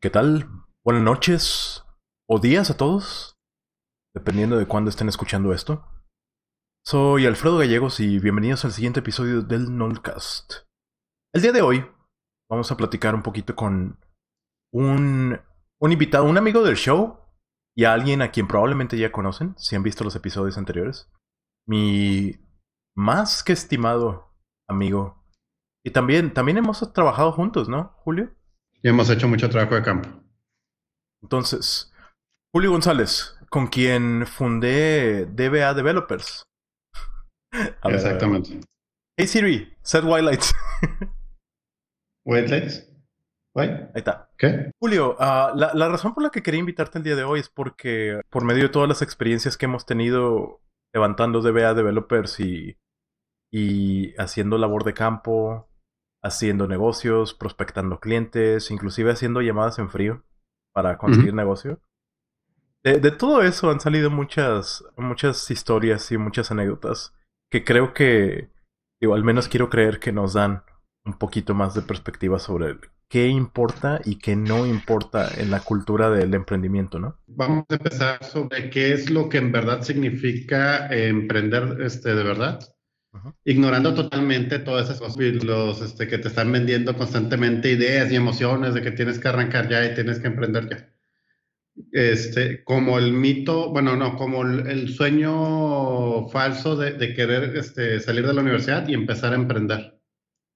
¿Qué tal? Buenas noches o días a todos, dependiendo de cuándo estén escuchando esto. Soy Alfredo Gallegos y bienvenidos al siguiente episodio del Nolcast. El día de hoy vamos a platicar un poquito con un, un invitado, un amigo del show y a alguien a quien probablemente ya conocen, si han visto los episodios anteriores. Mi más que estimado amigo. Y también, también hemos trabajado juntos, ¿no, Julio? Y hemos hecho mucho trabajo de campo. Entonces, Julio González, con quien fundé DBA Developers. Exactamente. Hey Siri, set white lights. white lights. Ahí está. ¿Qué? Julio, uh, la, la, razón por la que quería invitarte el día de hoy es porque por medio de todas las experiencias que hemos tenido levantando DBA Developers y, y haciendo labor de campo, haciendo negocios, prospectando clientes, inclusive haciendo llamadas en frío para conseguir negocio. De, de, todo eso han salido muchas, muchas historias y muchas anécdotas que creo que, digo, al menos quiero creer que nos dan un poquito más de perspectiva sobre qué importa y qué no importa en la cultura del emprendimiento, ¿no? Vamos a empezar sobre qué es lo que en verdad significa emprender este, de verdad. Ignorando totalmente todas esas cosas los este, que te están vendiendo constantemente ideas y emociones de que tienes que arrancar ya y tienes que emprender ya. Este, como el mito, bueno, no, como el, el sueño falso de, de querer este, salir de la universidad y empezar a emprender.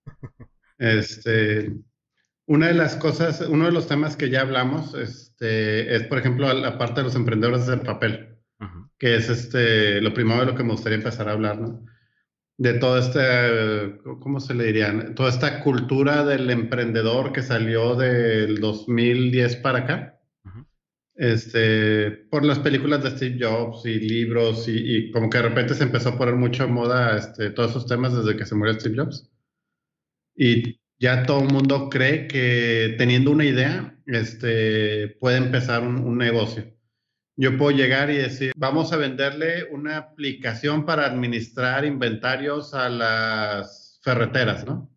Este, una de las cosas, uno de los temas que ya hablamos, este, es por ejemplo la parte de los emprendedores del papel, que es este, lo primero de lo que me gustaría empezar a hablar, ¿no? De todo este, ¿cómo se le dirían? Toda esta cultura del emprendedor que salió del 2010 para acá. Uh -huh. Este, por las películas de Steve Jobs y libros y, y, como que de repente se empezó a poner mucho en moda este, todos esos temas desde que se murió Steve Jobs. Y ya todo el mundo cree que teniendo una idea, este, puede empezar un, un, negocio. Yo puedo llegar y decir, vamos a venderle una aplicación para administrar inventarios a las ferreteras, ¿no?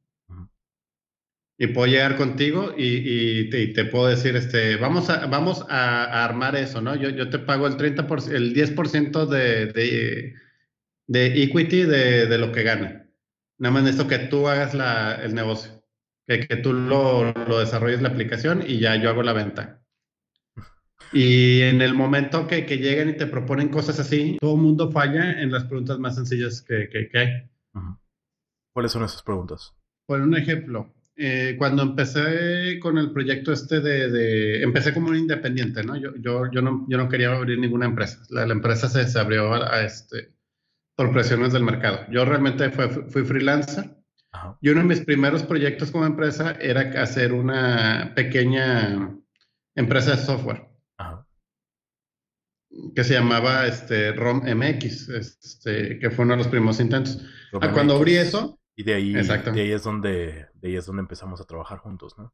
Y puedo llegar contigo y, y, te, y, te, puedo decir, este, vamos a, vamos a, a armar eso, ¿no? Yo, yo, te pago el 30%, el 10% de, de, de equity de, de, lo que gana. Nada más necesito que tú hagas la, el negocio que, que tú lo, lo, desarrolles la aplicación y ya yo hago la venta. Y en el momento que, que llegan y te proponen cosas así, todo el mundo falla en las preguntas más sencillas que, que, que hay. ¿Cuáles son esas preguntas? Por un ejemplo, eh, cuando empecé con el proyecto este de, de, empecé como un independiente, ¿no? Yo, yo, yo no, yo no quería abrir ninguna empresa. La, la empresa se, se abrió a, a, este, por presiones del mercado. Yo realmente fue, fui freelancer y uno de mis primeros proyectos como empresa era hacer una pequeña empresa de software. Que se llamaba este, ROM MX, este, que fue uno de los primeros intentos. Ah, cuando abrí eso... Y de ahí, de ahí, es donde, de ahí es donde empezamos a trabajar juntos, ¿no?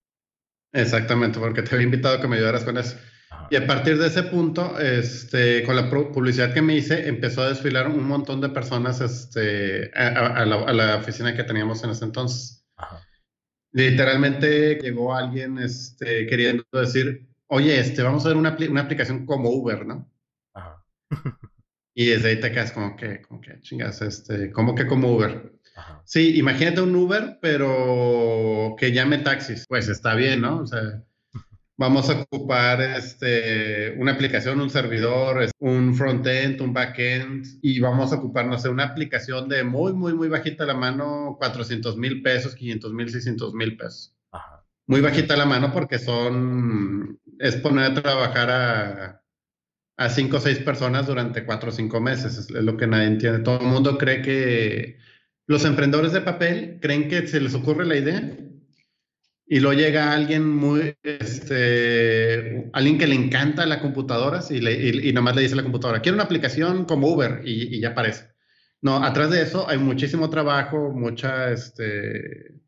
Exactamente, porque te había invitado a que me ayudaras con eso. Ajá. Y a partir de ese punto, este, con la publicidad que me hice, empezó a desfilar un montón de personas este, a, a, la, a la, oficina que teníamos en ese entonces. Ajá. Literalmente llegó alguien este, queriendo decir, oye, este, vamos a ver una, una aplicación como Uber, ¿no? Y desde ahí te quedas como que, como que chingas, este, como que como Uber. Ajá. Sí, imagínate un Uber, pero que llame taxis. Pues está bien, ¿no? O sea, vamos a ocupar este, una aplicación, un servidor, un front-end, un back-end, y vamos a ocupar, no sé, una aplicación de muy, muy, muy bajita la mano, 400 mil pesos, 500 mil, 600 mil pesos. Ajá. Muy bajita la mano porque son, es poner a trabajar a, a cinco o seis personas durante cuatro o cinco meses, es lo que nadie entiende. Todo el mundo cree que los emprendedores de papel creen que se les ocurre la idea y luego llega alguien muy, este, alguien que le encanta la computadora y, le, y, y, nomás le dice a la computadora, quiero una aplicación como Uber y, y, ya aparece. No, atrás de eso hay muchísimo trabajo, mucha, este,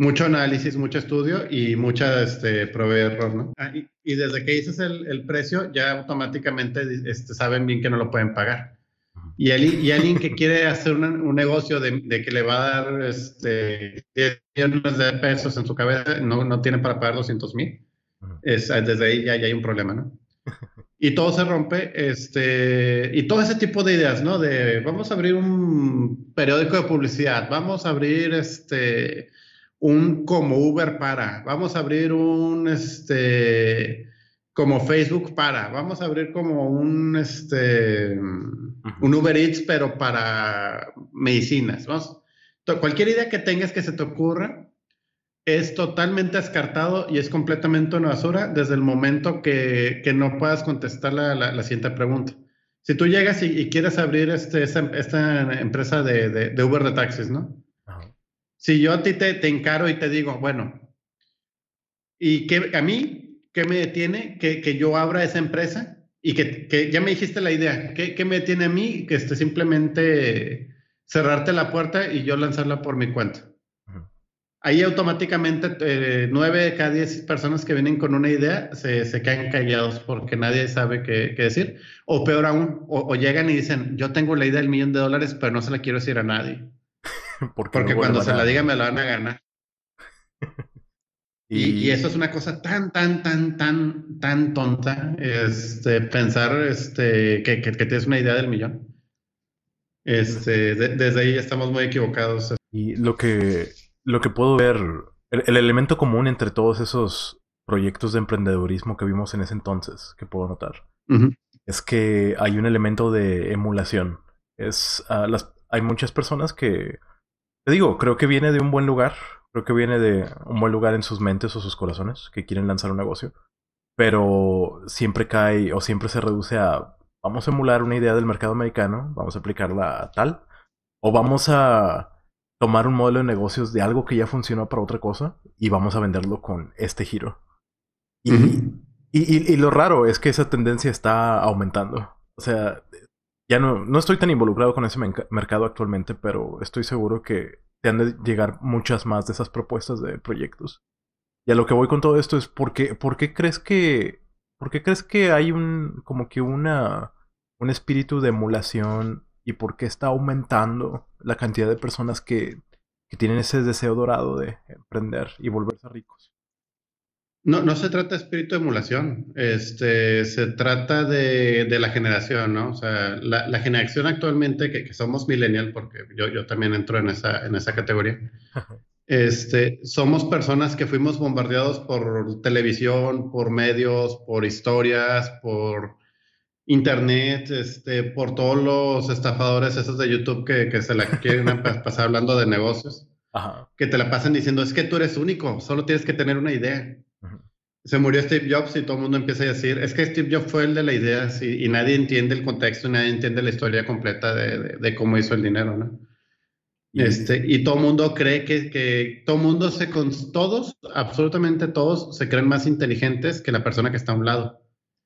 mucho análisis, mucho estudio y mucha, este, error, ¿no? Ah, y, y, desde que dices el, el precio, ya automáticamente este, saben bien que no lo pueden pagar. Y, alguien, y alguien que quiere hacer una, un negocio de, de, que le va a dar este, 10 millones de pesos en su cabeza, no, no tiene para pagar 200 mil. es, desde ahí ya, ya hay un problema, ¿no? y todo se rompe, este, y todo ese tipo de ideas, ¿no? De vamos a abrir un periódico de publicidad, vamos a abrir este, un como Uber para, vamos a abrir un, este, como Facebook para, vamos a abrir como un, este, un Uber Eats, pero para medicinas, ¿vamos? Cualquier idea que tengas que se te ocurra, es totalmente descartado y es completamente una basura desde el momento que, no puedas contestar la, siguiente pregunta. Si tú llegas y, quieres abrir este, esta, empresa de, Uber de taxis, ¿no? Si yo a ti te, encaro y te digo, bueno, ¿y qué, a mí qué me detiene que, que yo abra esa empresa? Y que, ya me dijiste la idea, ¿qué, qué me detiene a mí que este, simplemente cerrarte la puerta y yo lanzarla por mi cuenta? ahí automáticamente eh, nueve de cada diez personas que vienen con una idea se, se quedan callados porque nadie sabe qué, decir. O peor aún, o, llegan y dicen, yo tengo la idea del millón de dólares, pero no se la quiero decir a nadie. porque, cuando se la diga me la van a ganar. y... eso es una cosa tan, tan, tan, tan, tan tonta, este, pensar este, que, que, tienes una idea del millón. Este, desde ahí estamos muy equivocados. Y lo que lo que puedo ver, el, elemento común entre todos esos proyectos de emprendedurismo que vimos en ese entonces, que puedo notar, es que hay un elemento de emulación. Es, uh, las, hay muchas personas que, te digo, creo que viene de un buen lugar, creo que viene de un buen lugar en sus mentes o sus corazones, que quieren lanzar un negocio, pero siempre cae o siempre se reduce a, vamos a emular una idea del mercado americano, vamos a aplicarla a tal, o vamos a tomar un modelo de negocios de algo que ya funcionó para otra cosa y vamos a venderlo con este giro. Y, y, lo raro es que esa tendencia está aumentando. O sea, ya no, no estoy tan involucrado con ese mercado actualmente, pero estoy seguro que te han de llegar muchas más de esas propuestas de proyectos. Y a lo que voy con todo esto es ¿por qué, por qué crees que ¿por qué crees que hay un como que una un espíritu de emulación y por qué está aumentando la cantidad de personas que, tienen ese deseo dorado de emprender y volverse ricos. No, no se trata de espíritu de emulación, este, se trata de, la generación, ¿no? O sea, la, generación actualmente, que, somos millennial, porque yo, yo también entro en esa, en esa categoría, este, somos personas que fuimos bombardeados por televisión, por medios, por historias, por internet, este, por todos los estafadores esos de YouTube que, se la quieren pasar hablando de negocios, que te la pasan diciendo, es que tú eres único, solo tienes que tener una idea. Se murió Steve Jobs y todo el mundo empieza a decir, es que Steve Jobs fue el de la idea y nadie entiende el contexto y nadie entiende la historia completa de, cómo hizo el dinero, ¿no? Y, este, y todo el mundo cree que, que todo mundo se, con, todos, absolutamente todos, se creen más inteligentes que la persona que está a un lado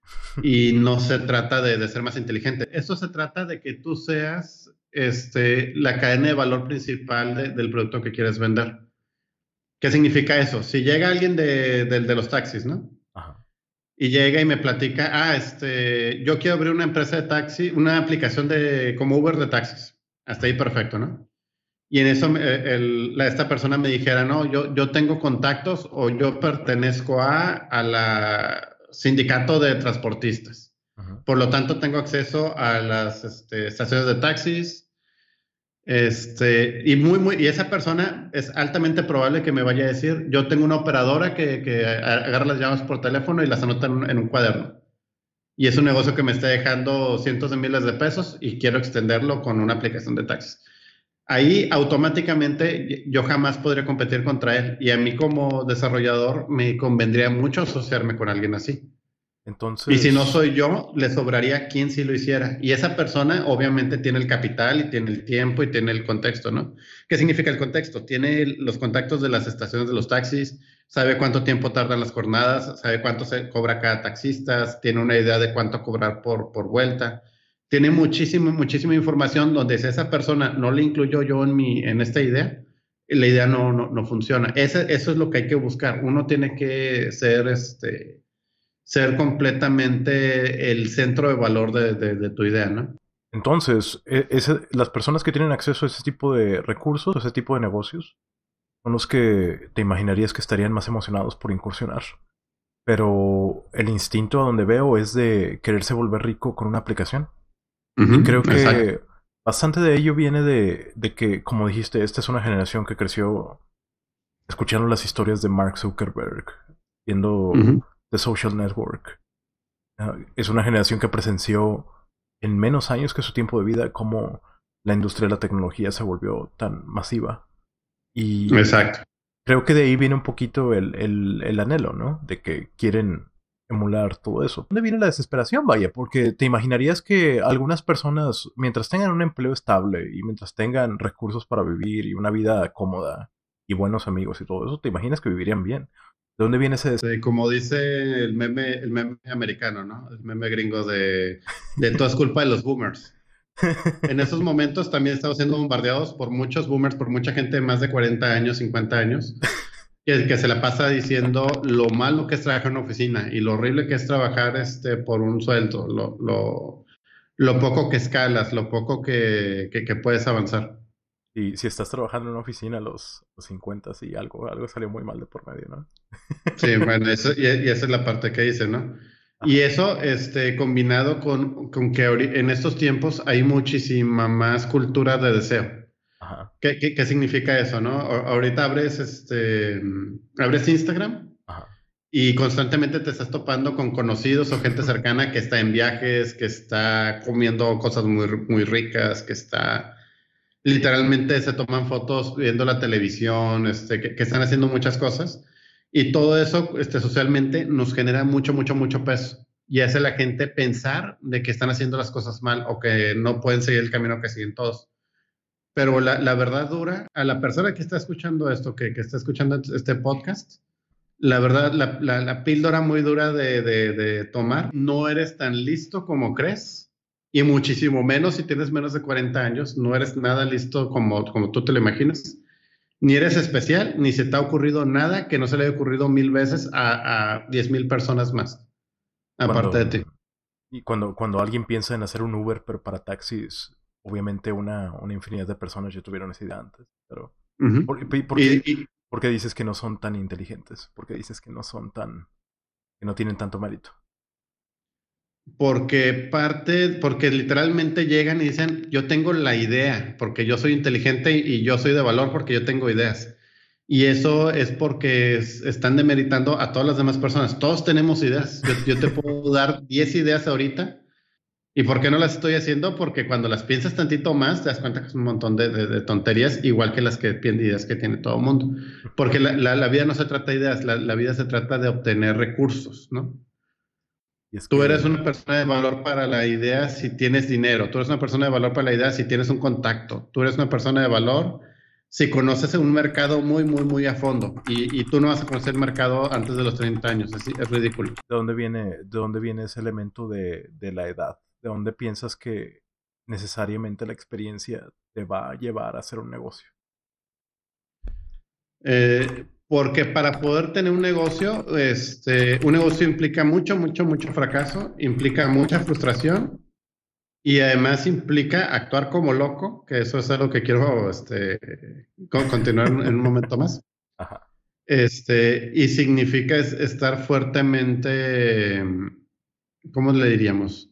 y no se trata de, ser más inteligente. Esto se trata de que tú seas este, la cadena de valor principal del producto que quieres vender. ¿Qué significa eso? Si llega alguien de, los taxis, ¿no? Y llega y me platica, ah, este, yo quiero abrir una empresa de taxi, una aplicación de como Uber de taxis. Hasta ahí perfecto, ¿no? Y en eso esta persona me dijera, no, yo, yo tengo contactos o yo pertenezco a, a la sindicato de transportistas. Por lo tanto, tengo acceso a las este, estaciones de taxis. Este, y, muy, muy, y esa persona es altamente probable que me vaya a decir, yo tengo una operadora que, que agarra las llaves por teléfono y las anota en un, cuaderno. Y es un negocio que me está dejando cientos de miles de pesos y quiero extenderlo con una aplicación de taxis ahí automáticamente yo jamás podría competir contra él y a mí como desarrollador me convendría mucho asociarme con alguien así. Entonces... Y si no soy yo, le sobraría quien sí lo hiciera. Y esa persona obviamente tiene el capital y tiene el tiempo y tiene el contexto, ¿no? ¿Qué significa el contexto? Tiene los contactos de las estaciones de los taxis, sabe cuánto tiempo tardan las jornadas, sabe cuánto se cobra cada taxista, tiene una idea de cuánto cobrar por, por vuelta tiene muchísima, muchísima información donde si esa persona no le incluyo yo en, mi, en esta idea, la idea no, no, funciona. Ese, eso es lo que hay que buscar. Uno tiene que ser, este, ser completamente el centro de valor de, tu idea, ¿no? Entonces, e, las personas que tienen acceso a ese tipo de recursos, a ese tipo de negocios, son los que te imaginarías que estarían más emocionados por incursionar. pero el instinto a donde veo es de quererse volver rico con una aplicación. y creo que bastante de ello viene de, de, que, como dijiste, esta es una generación que creció escuchando las historias de Mark Zuckerberg, viendo The Social Network. Ah, es una generación que presenció en menos años que su tiempo de vida cómo la industria de la tecnología se volvió tan masiva. Y Exacto. creo que de ahí viene un poquito el, el, el anhelo, ¿no? De que quieren emular todo eso. ¿Dónde viene la desesperación? Vaya, porque te imaginarías que algunas personas, mientras tengan un empleo estable y mientras tengan recursos para vivir y una vida cómoda y buenos amigos y todo eso, te imaginas que vivirían bien. ¿De dónde viene ese? Sí, como dice el meme, el meme americano, ¿no? El meme gringo de, de todo es culpa de los boomers. En esos momentos también estamos siendo bombardeados por muchos boomers, por mucha gente de más de 40 años, 50 años, que, que se la pasa diciendo lo malo que es trabajar en una oficina y lo horrible que es trabajar este, por un sueldo, lo, lo, lo poco que escalas, lo poco que, que, que puedes avanzar. Y si estás trabajando en una oficina a los, 50 y algo, algo salió muy mal de por medio, ¿no? Sí, bueno, eso, y, esa es la parte que dice, ¿no? Y eso, este, combinado con, con, que en estos tiempos hay muchísima más cultura de deseo. Ajá. ¿Qué, qué, qué significa eso, no? ahorita abres, este, abres Instagram Ajá. y constantemente te estás topando con conocidos o gente cercana que está en viajes, que está comiendo cosas muy, muy ricas, que está literalmente se toman fotos viendo la televisión, este, que, están haciendo muchas cosas. Y todo eso este, socialmente nos genera mucho, mucho, mucho peso. Y hace la gente pensar de que están haciendo las cosas mal o que no pueden seguir el camino que siguen todos. Pero la, verdad dura, a la persona que está escuchando esto, que, que está escuchando este podcast, la verdad, la, la, píldora muy dura de, de tomar, no eres tan listo como crees y muchísimo menos si tienes menos de 40 años, no eres nada listo como, como tú te lo imaginas, ni eres especial, ni se te ha ocurrido nada que no se le haya ocurrido mil veces a, 10 mil personas más, aparte de ti. Y cuando, cuando alguien piensa en hacer un Uber, pero para taxis, obviamente una, una infinidad de personas ya tuvieron esa idea antes, pero... ¿por, qué, ¿Por qué dices que no son tan inteligentes? ¿Por qué dices que no son tan... que no tienen tanto mérito? Porque parte, porque literalmente llegan y dicen, yo tengo la idea, porque yo soy inteligente y yo soy de valor porque yo tengo ideas. Y eso es porque están demeritando a todas las demás personas. Todos tenemos ideas. Yo, te puedo dar 10 ideas ahorita. ¿Y por qué no las estoy haciendo? Porque cuando las piensas tantito más, te das cuenta que es un montón de, tonterías, igual que las que ideas que tiene todo el mundo. Porque la, vida no se trata de ideas, la, la vida se trata de obtener recursos, ¿no? Tú eres una persona de valor para la idea si tienes dinero. Tú eres una persona de valor para la idea si tienes un contacto. Tú eres una persona de valor si conoces un mercado muy, muy, muy a fondo. Y, y tú no vas a conocer el mercado antes de los 30 años. Es, es ridículo. ¿De dónde, viene, ¿De dónde viene ese elemento de, de la edad? ¿De dónde piensas que necesariamente la experiencia te va a llevar a hacer un negocio? Eh, porque para poder tener un negocio, este, un negocio implica mucho, mucho, mucho fracaso, implica mucha frustración y además implica actuar como loco, que eso es algo que quiero este, continuar en un momento más. Este, y significa estar fuertemente, ¿cómo le diríamos?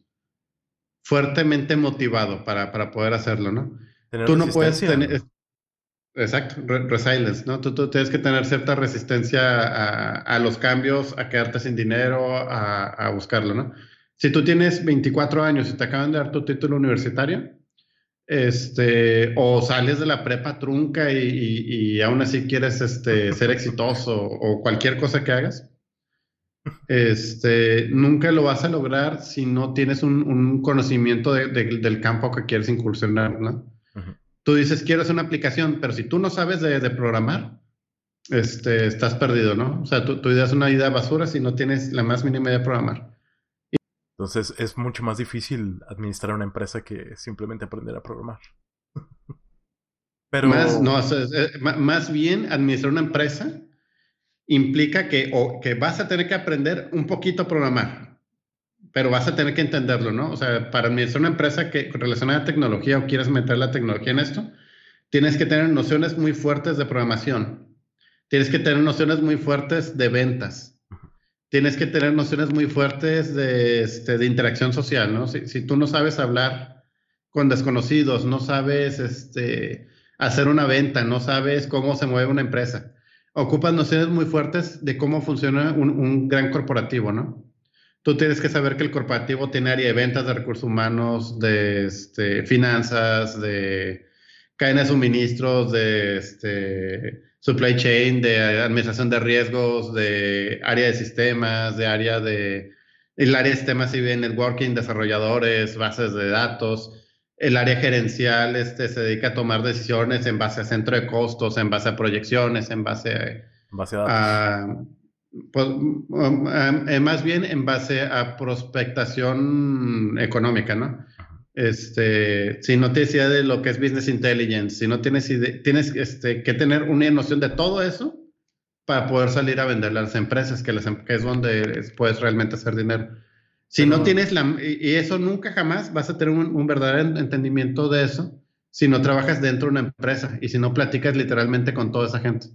Fuertemente motivado para, para poder hacerlo, ¿no? Tú no puedes tener, Exacto, resilience, ¿no? Tú, tienes que tener cierta resistencia a, los cambios, a quedarte sin dinero, a, buscarlo, ¿no? Si tú tienes 24 años y te acaban de dar tu título universitario, este, o sales de la prepa trunca y, aún así quieres este, ser exitoso o cualquier cosa que hagas, este, nunca lo vas a lograr si no tienes un, conocimiento del campo que quieres incursionar, ¿no? Tú dices, quiero hacer una aplicación, pero si tú no sabes de, programar, este, estás perdido, ¿no? O sea, tu, idea es una idea basura si no tienes la más mínima idea de programar. Entonces es mucho más difícil administrar una empresa que simplemente aprender a programar. pero... Más, no, más bien administrar una empresa implica que, o, que vas a tener que aprender un poquito a programar pero vas a tener que entenderlo, ¿no? O sea, para administrar una empresa que relacionada a tecnología o quieres meter la tecnología en esto, tienes que tener nociones muy fuertes de programación. Tienes que tener nociones muy fuertes de ventas. tienes que tener nociones muy fuertes de, este, interacción social, ¿no? Si, si, tú no sabes hablar con desconocidos, no sabes este, hacer una venta, no sabes cómo se mueve una empresa, ocupas nociones muy fuertes de cómo funciona un, un gran corporativo, ¿no? Tú tienes que saber que el corporativo tiene área de ventas, de recursos humanos, de este, finanzas, de cadena de suministros, de este, supply chain, de administración de riesgos, de área de sistemas, de área de... El área de sistemas y de networking, desarrolladores, bases de datos. El área gerencial este, se dedica a tomar decisiones en base a centro de costos, en base a proyecciones, en base a... En base a, datos. Pues, um, um, más bien en base a prospectación económica, ¿no? Este, si no tienes idea de lo que es business intelligence, si no tienes idea, tienes este, que tener una noción de todo eso para poder salir a vender a las empresas, que, las, em, que es donde puedes realmente hacer dinero. Si no tienes la, y eso nunca jamás vas a tener un, un, verdadero entendimiento de eso si no trabajas dentro de una empresa y si no platicas literalmente con toda esa gente.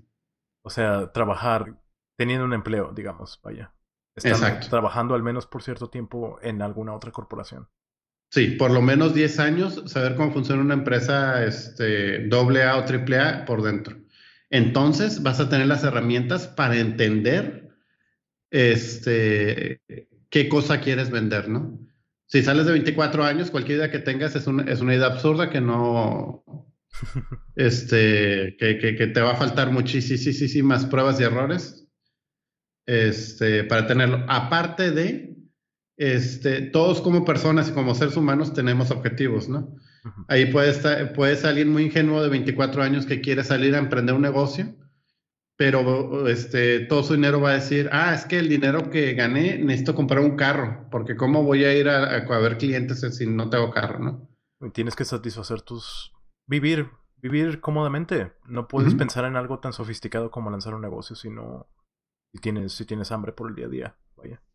O sea, trabajar teniendo un empleo, digamos, vaya. Exacto. trabajando al menos por cierto tiempo en alguna otra corporación. Sí, por lo menos 10 años, saber cómo funciona una empresa este, doble A o triple A por dentro. Entonces vas a tener las herramientas para entender este, qué cosa quieres vender, ¿no? Si sales de 24 años, cualquier idea que tengas es una, es una idea absurda que no, este, que, que, que, te va a faltar muchísimas pruebas y errores este, para tenerlo. Aparte de este, todos como personas y como seres humanos tenemos objetivos, ¿no? Ahí puede, estar, puede salir muy ingenuo de 24 años que quiere salir a emprender un negocio, pero este, todo su dinero va a decir, ah, es que el dinero que gané necesito comprar un carro, porque ¿cómo voy a ir a, a, ver clientes si no tengo carro, no? Tienes que satisfacer tus... Vivir, vivir cómodamente. No puedes pensar en algo tan sofisticado como lanzar un negocio, sino si tienes, si tienes hambre por el día a día.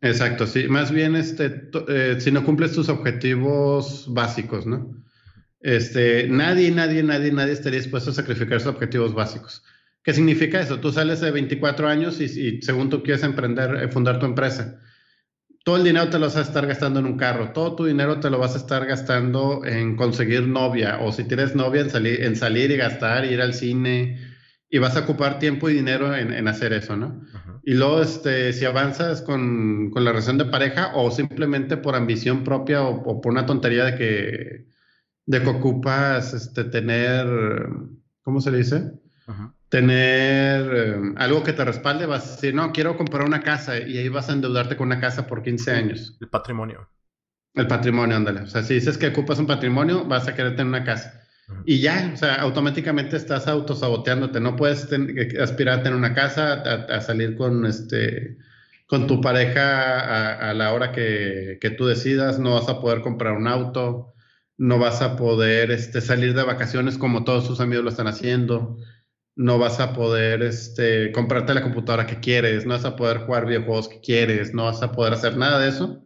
Exacto, sí. Más bien, este, eh, si no cumples tus objetivos básicos, ¿no? Este, nadie, nadie, nadie, nadie estaría dispuesto a sacrificar sus objetivos básicos. ¿Qué significa eso? Tú sales de 24 años y, y según tú quieres emprender, eh, fundar tu empresa, todo el dinero te lo vas a estar gastando en un carro, todo tu dinero te lo vas a estar gastando en conseguir novia, o si tienes novia, en salir, en salir y gastar, ir al cine, y vas a ocupar tiempo y dinero en, en hacer eso, ¿no? Y luego, este, si avanzas con, con, la relación de pareja o simplemente por ambición propia o, por una tontería de que, de que ocupas este, tener, ¿cómo se dice? Tener eh, algo que te respalde, vas a decir, no, quiero comprar una casa y ahí vas a endeudarte con una casa por 15 años. El patrimonio. El patrimonio, ándale. O sea, si dices que ocupas un patrimonio, vas a querer tener una casa. Y ya, o sea, automáticamente estás autosaboteándote. No puedes aspirar a tener una casa, a, salir con este con tu pareja a, la hora que, que, tú decidas, no vas a poder comprar un auto, no vas a poder este, salir de vacaciones como todos tus amigos lo están haciendo, no vas a poder este, comprarte la computadora que quieres, no vas a poder jugar videojuegos que quieres, no vas a poder hacer nada de eso,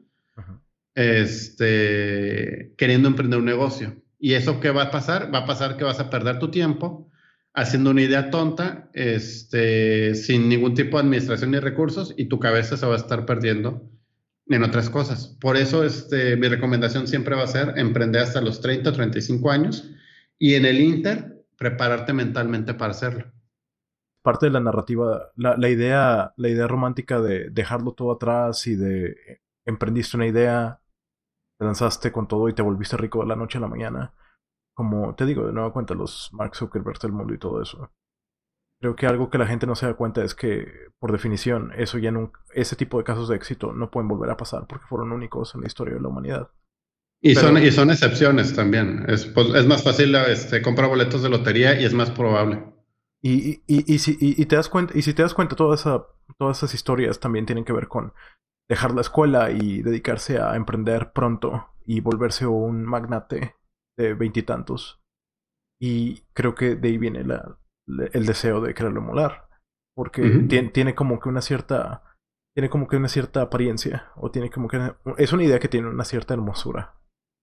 este, queriendo emprender un negocio. ¿Y eso qué va a pasar? Va a pasar que vas a perder tu tiempo haciendo una idea tonta, este, sin ningún tipo de administración ni recursos, y tu cabeza se va a estar perdiendo en otras cosas. Por eso este, mi recomendación siempre va a ser emprender hasta los 30 o 35 años y en el Inter prepararte mentalmente para hacerlo. Parte de la narrativa, la, la idea, la idea romántica de dejarlo todo atrás y de emprendiste una idea, te lanzaste con todo y te volviste rico de la noche a la mañana. Como te digo, de nueva cuenta, los Mark Zuckerberg del mundo y todo eso. Creo que algo que la gente no se da cuenta es que, por definición, eso ya nunca, ese tipo de casos de éxito no pueden volver a pasar porque fueron únicos en la historia de la humanidad. Y, son, y son excepciones también. Es, pues, es más fácil este, comprar boletos de lotería y es más probable. Y, y, y, y si, y, te das cuenta, y si te das cuenta, toda esa, todas esas historias también tienen que ver con dejar la escuela y dedicarse a emprender pronto y volverse un magnate de veintitantos. Y, creo que de ahí viene la, el deseo de quererlo emular. Porque tiene, tiene, como que una cierta. Tiene como que una cierta apariencia. O tiene como que. Es una idea que tiene una cierta hermosura.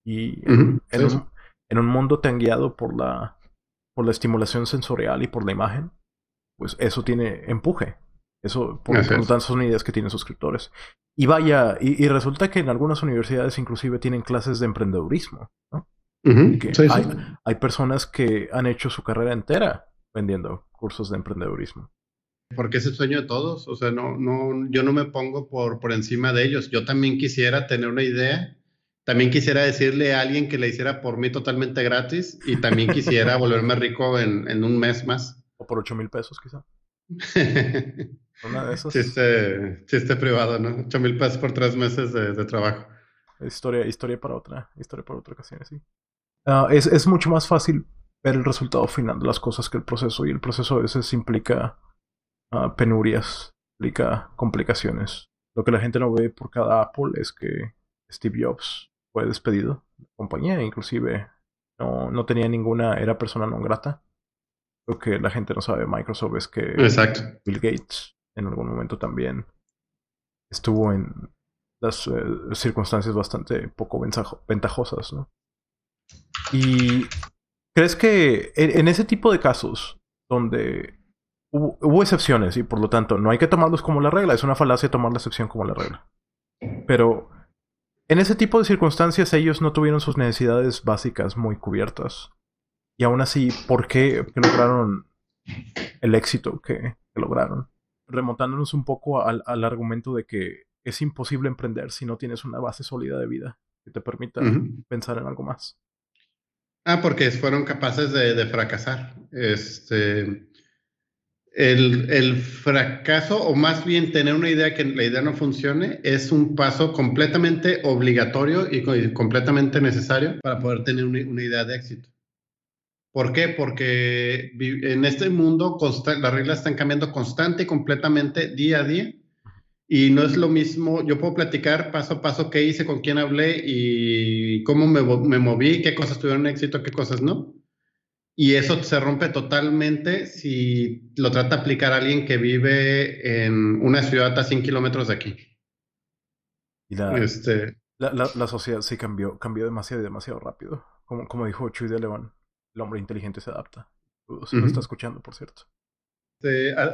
Y en, un, en, un, mundo tan guiado por la. por la estimulación sensorial y por la imagen. Pues eso tiene empuje. Eso, por, lo tanto, son ideas que tienen suscriptores. Y vaya, y, resulta que en algunas universidades inclusive tienen clases de emprendedurismo, ¿no? hay, hay personas que han hecho su carrera entera vendiendo cursos de emprendedurismo. Porque es el sueño de todos, o sea, no, no, yo no me pongo por, por encima de ellos. Yo también quisiera tener una idea, también quisiera decirle a alguien que le hiciera por mí totalmente gratis y también quisiera volverme rico en, en, un mes más. O por 8 mil pesos quizá. una de esas. Chiste, chiste privado, ¿no? 8 mil pesos por tres meses de, trabajo. Historia, historia para otra, historia para otra ocasión, sí. Ah, es, es mucho más fácil ver el resultado final de las cosas que el proceso y el proceso a veces implica penurias, implica complicaciones. Lo que la gente no ve por cada Apple es que Steve Jobs fue despedido de la compañía, inclusive no, no tenía ninguna, era persona no grata. Lo que la gente no sabe Microsoft es que Bill Gates en algún momento también estuvo en las eh, circunstancias bastante poco ventajosas, ¿no? Y crees que en ese tipo de casos donde hubo, excepciones y por lo tanto no hay que tomarlos como la regla. Es una falacia tomar la excepción como la regla. Pero en ese tipo de circunstancias ellos no tuvieron sus necesidades básicas muy cubiertas. Y aún así, ¿por qué lograron el éxito que, lograron? Remontándonos un poco al, argumento de que es imposible emprender si no tienes una base sólida de vida que te permita pensar en algo más. Ah, porque fueron capaces de, de fracasar. Este, el, fracaso, o más bien tener una idea que la idea no funcione, es un paso completamente obligatorio y, completamente necesario para poder tener una, idea de éxito. ¿Por qué? Porque en este mundo las reglas están cambiando constante y completamente día a día. Y no es lo mismo, yo puedo platicar paso a paso qué hice, con quién hablé y cómo me, me moví, qué cosas tuvieron éxito, qué cosas no y eso se rompe totalmente si lo trata de aplicar a alguien que vive en una ciudad a 100 kilómetros de aquí. Y la, este... la, sociedad sí cambió, cambió demasiado y demasiado rápido. Como, como dijo Chuy de León, el hombre inteligente se adapta. Se lo está escuchando, por cierto.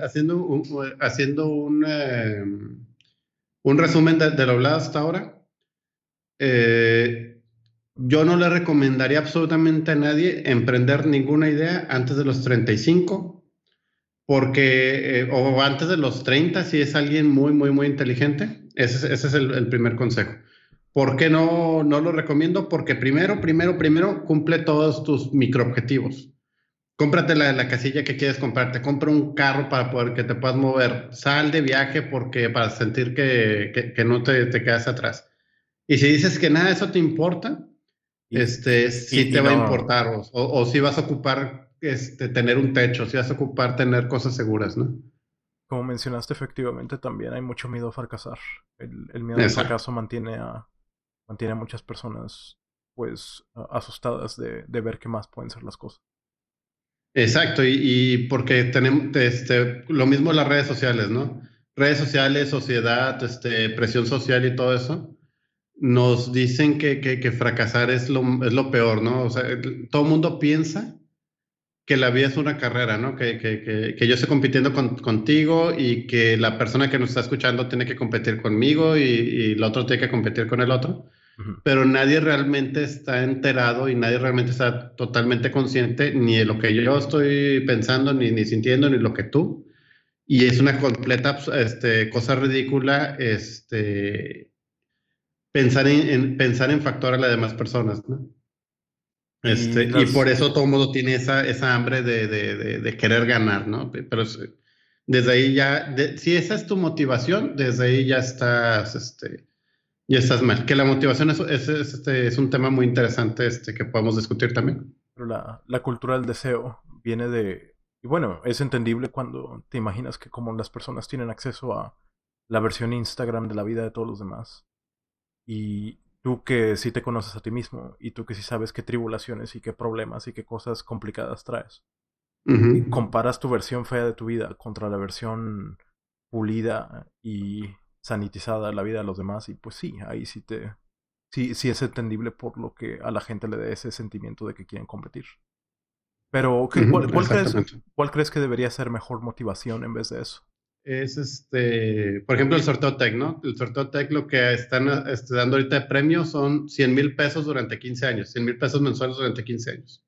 haciendo un, haciendo un, eh, un resumen de, de, lo hablado hasta ahora, eh, yo no le recomendaría absolutamente a nadie emprender ninguna idea antes de los 35, porque, eh, o antes de los 30, si es alguien muy, muy, muy inteligente. Ese, es el, primer consejo. ¿Por qué no, no lo recomiendo? Porque primero, primero, primero, cumple todos tus microobjetivos. Cómprate la, la casilla que quieres comprarte, compra un carro para poder que te puedas mover, sal de viaje porque para sentir que, que, no te, te quedas atrás. Y si dices que nada de eso te importa, este, sí te va a importar o, o, si vas a ocupar este, tener un techo, si vas a ocupar tener cosas seguras, ¿no? Como mencionaste, efectivamente también hay mucho miedo a fracasar. El, miedo al fracaso mantiene a, mantiene a muchas personas pues asustadas de, de, ver qué más pueden ser las cosas. Exacto, y, porque tenemos este, lo mismo las redes sociales, ¿no? Redes sociales, sociedad, este, presión social y todo eso nos dicen que, que, fracasar es lo, es lo, peor, ¿no? O sea, todo el mundo piensa que la vida es una carrera, ¿no? Que, que yo estoy compitiendo contigo y que la persona que nos está escuchando tiene que competir conmigo y, y el otro tiene que competir con el otro. Pero nadie realmente está enterado y nadie realmente está totalmente consciente ni de lo que yo estoy pensando, ni, ni sintiendo, ni lo que tú. Y es una completa este, cosa ridícula este, pensar en, pensar en factor a las demás personas, ¿no? Este, y, por eso todo el mundo tiene esa, esa hambre de, de, de, querer ganar, ¿no? Pero desde ahí ya, si esa es tu motivación, desde ahí ya estás, este, ya estás mal. Que la motivación es, es, este, es un tema muy interesante este, que podemos discutir también. Pero la, la cultura del deseo viene de, y bueno, es entendible cuando te imaginas que como las personas tienen acceso a la versión Instagram de la vida de todos los demás, y tú que sí te conoces a ti mismo y tú que sí sabes qué tribulaciones y qué problemas y qué cosas complicadas traes. y comparas tu versión fea de tu vida contra la versión pulida y sanitizada la vida de los demás y pues sí, ahí sí te sí, sí es entendible por lo que a la gente le dé ese sentimiento de que quieren competir. Pero ¿cuál, crees, ¿cuál crees que debería ser mejor motivación en vez de eso? es este, por ejemplo, el sorteo tech, ¿no? El sorteo tech lo que están este, dando ahorita de premio son 100 mil pesos durante 15 años, 100 mil pesos mensuales durante 15 años.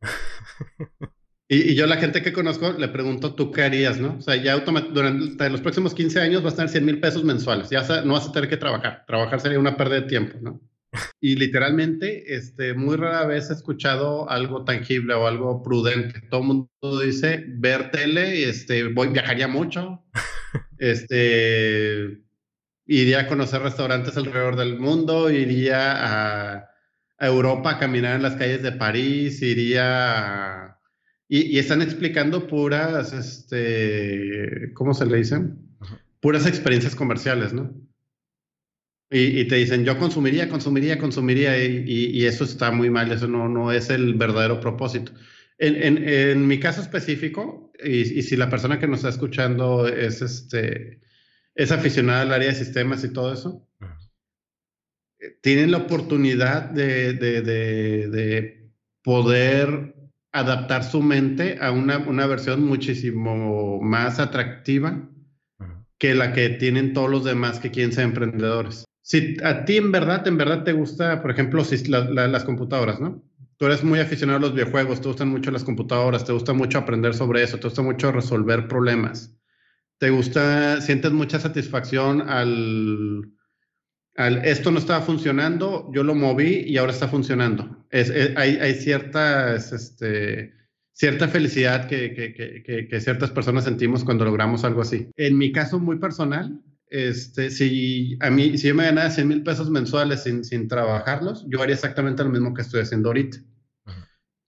y, yo la gente que conozco le pregunto, ¿tú qué harías, no? O sea, ya durante los próximos 15 años vas a tener 100 mil pesos mensuales, ya no vas a tener que trabajar, trabajar sería una pérdida de tiempo, ¿no? Y literalmente, este, muy rara vez he escuchado algo tangible o algo prudente. Todo el mundo dice ver tele, este, voy, viajaría mucho, este, iría a conocer restaurantes alrededor del mundo, iría a, Europa a caminar en las calles de París, iría y, y, están explicando puras, este, ¿cómo se le dicen? Puras experiencias comerciales, ¿no? Y, te dicen, yo consumiría, consumiría, consumiría, y, eso está muy mal, eso no, no es el verdadero propósito. En, en, mi caso específico, y, si la persona que nos está escuchando es, este, es aficionada al área de sistemas y todo eso, tienen la oportunidad de, de, de, de, poder adaptar su mente a una, una versión muchísimo más atractiva que la que tienen todos los demás que quieren ser emprendedores si a ti en verdad, en verdad te gusta, por ejemplo, si las computadoras, ¿no? Tú eres muy aficionado a los videojuegos, te gustan mucho las computadoras, te gusta mucho aprender sobre eso, te gusta mucho resolver problemas. Te gusta, sientes mucha satisfacción al, al esto no estaba funcionando, yo lo moví y ahora está funcionando. Es, hay, hay cierta, este, cierta felicidad que, que, que, que, ciertas personas sentimos cuando logramos algo así. En mi caso muy personal, este, si a mí, si yo me ganara 100 mil pesos mensuales sin, sin, trabajarlos, yo haría exactamente lo mismo que estoy haciendo ahorita,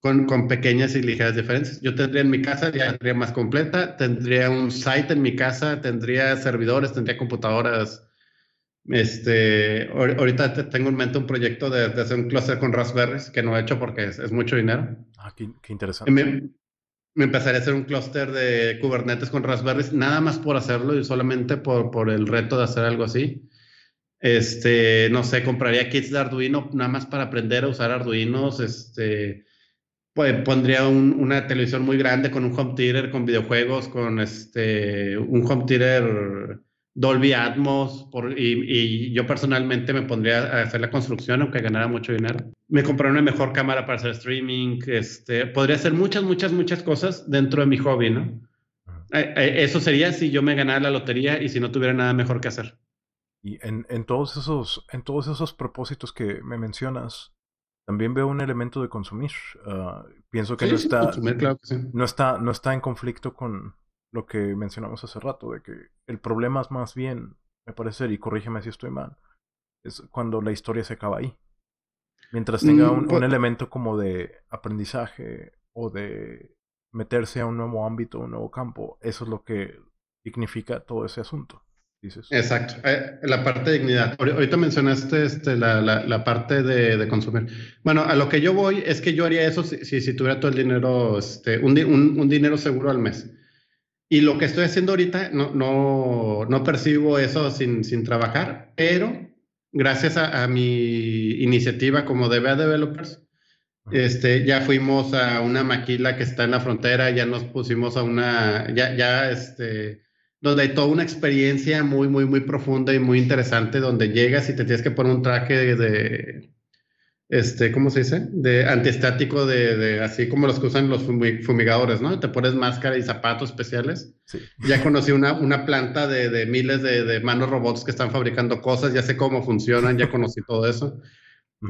con, con, pequeñas y ligeras diferencias. Yo tendría en mi casa, ya tendría más completa, tendría un site en mi casa, tendría servidores, tendría computadoras. Este, ahorita tengo en mente un proyecto de, hacer un cluster con Raspberries que no he hecho porque es, mucho dinero. Ah, qué, interesante me empezaría a hacer un clúster de Kubernetes con Raspberry, nada más por hacerlo y solamente por, por el reto de hacer algo así. Este, no sé, compraría kits de Arduino nada más para aprender a usar Arduinos. Este, pues, pondría una televisión muy grande con un home theater, con videojuegos, con este, un home theater Dolby Atmos, por, y, yo personalmente me pondría a hacer la construcción, aunque ganara mucho dinero. Me compraría una mejor cámara para hacer streaming, este, podría hacer muchas, muchas, muchas cosas dentro de mi hobby, ¿no? Eh, eh, eso sería si yo me ganara la lotería y si no tuviera nada mejor que hacer. Y en, en, todos, esos, en todos esos propósitos que me mencionas, también veo un elemento de consumir. Ah, pienso que, no, está, no, está, no está en conflicto con, lo que mencionamos hace rato, de que el problema es más bien, me parece, y corrígeme si estoy mal, es cuando la historia se acaba ahí. Mientras tenga un, pues elemento como de aprendizaje o de meterse a un nuevo ámbito, un nuevo campo, eso es lo que significa todo ese asunto. Dices. Exacto, eh, la parte de dignidad. Ahorita mencionaste este, la, la, parte de, consumir. Bueno, a lo que yo voy es que yo haría eso si, si, tuviera todo el dinero, este, un, un dinero seguro al mes. Y lo que estoy haciendo ahorita, no, no, no percibo eso sin, sin, trabajar, pero gracias a, mi iniciativa como DBA Developers, este, ya fuimos a una maquila que está en la frontera, ya nos pusimos a una, ya, ya, este, donde hay toda una experiencia muy, muy, muy profunda y muy interesante, donde llegas y te tienes que poner un traje de, este, ¿cómo se dice? De antiestático, de, de, así como los que usan los fumigadores, ¿no? Te pones máscara y zapatos especiales. Sí. Ya conocí una, una planta de, de miles de, de, manos robots que están fabricando cosas, ya sé cómo funcionan, ya conocí todo eso.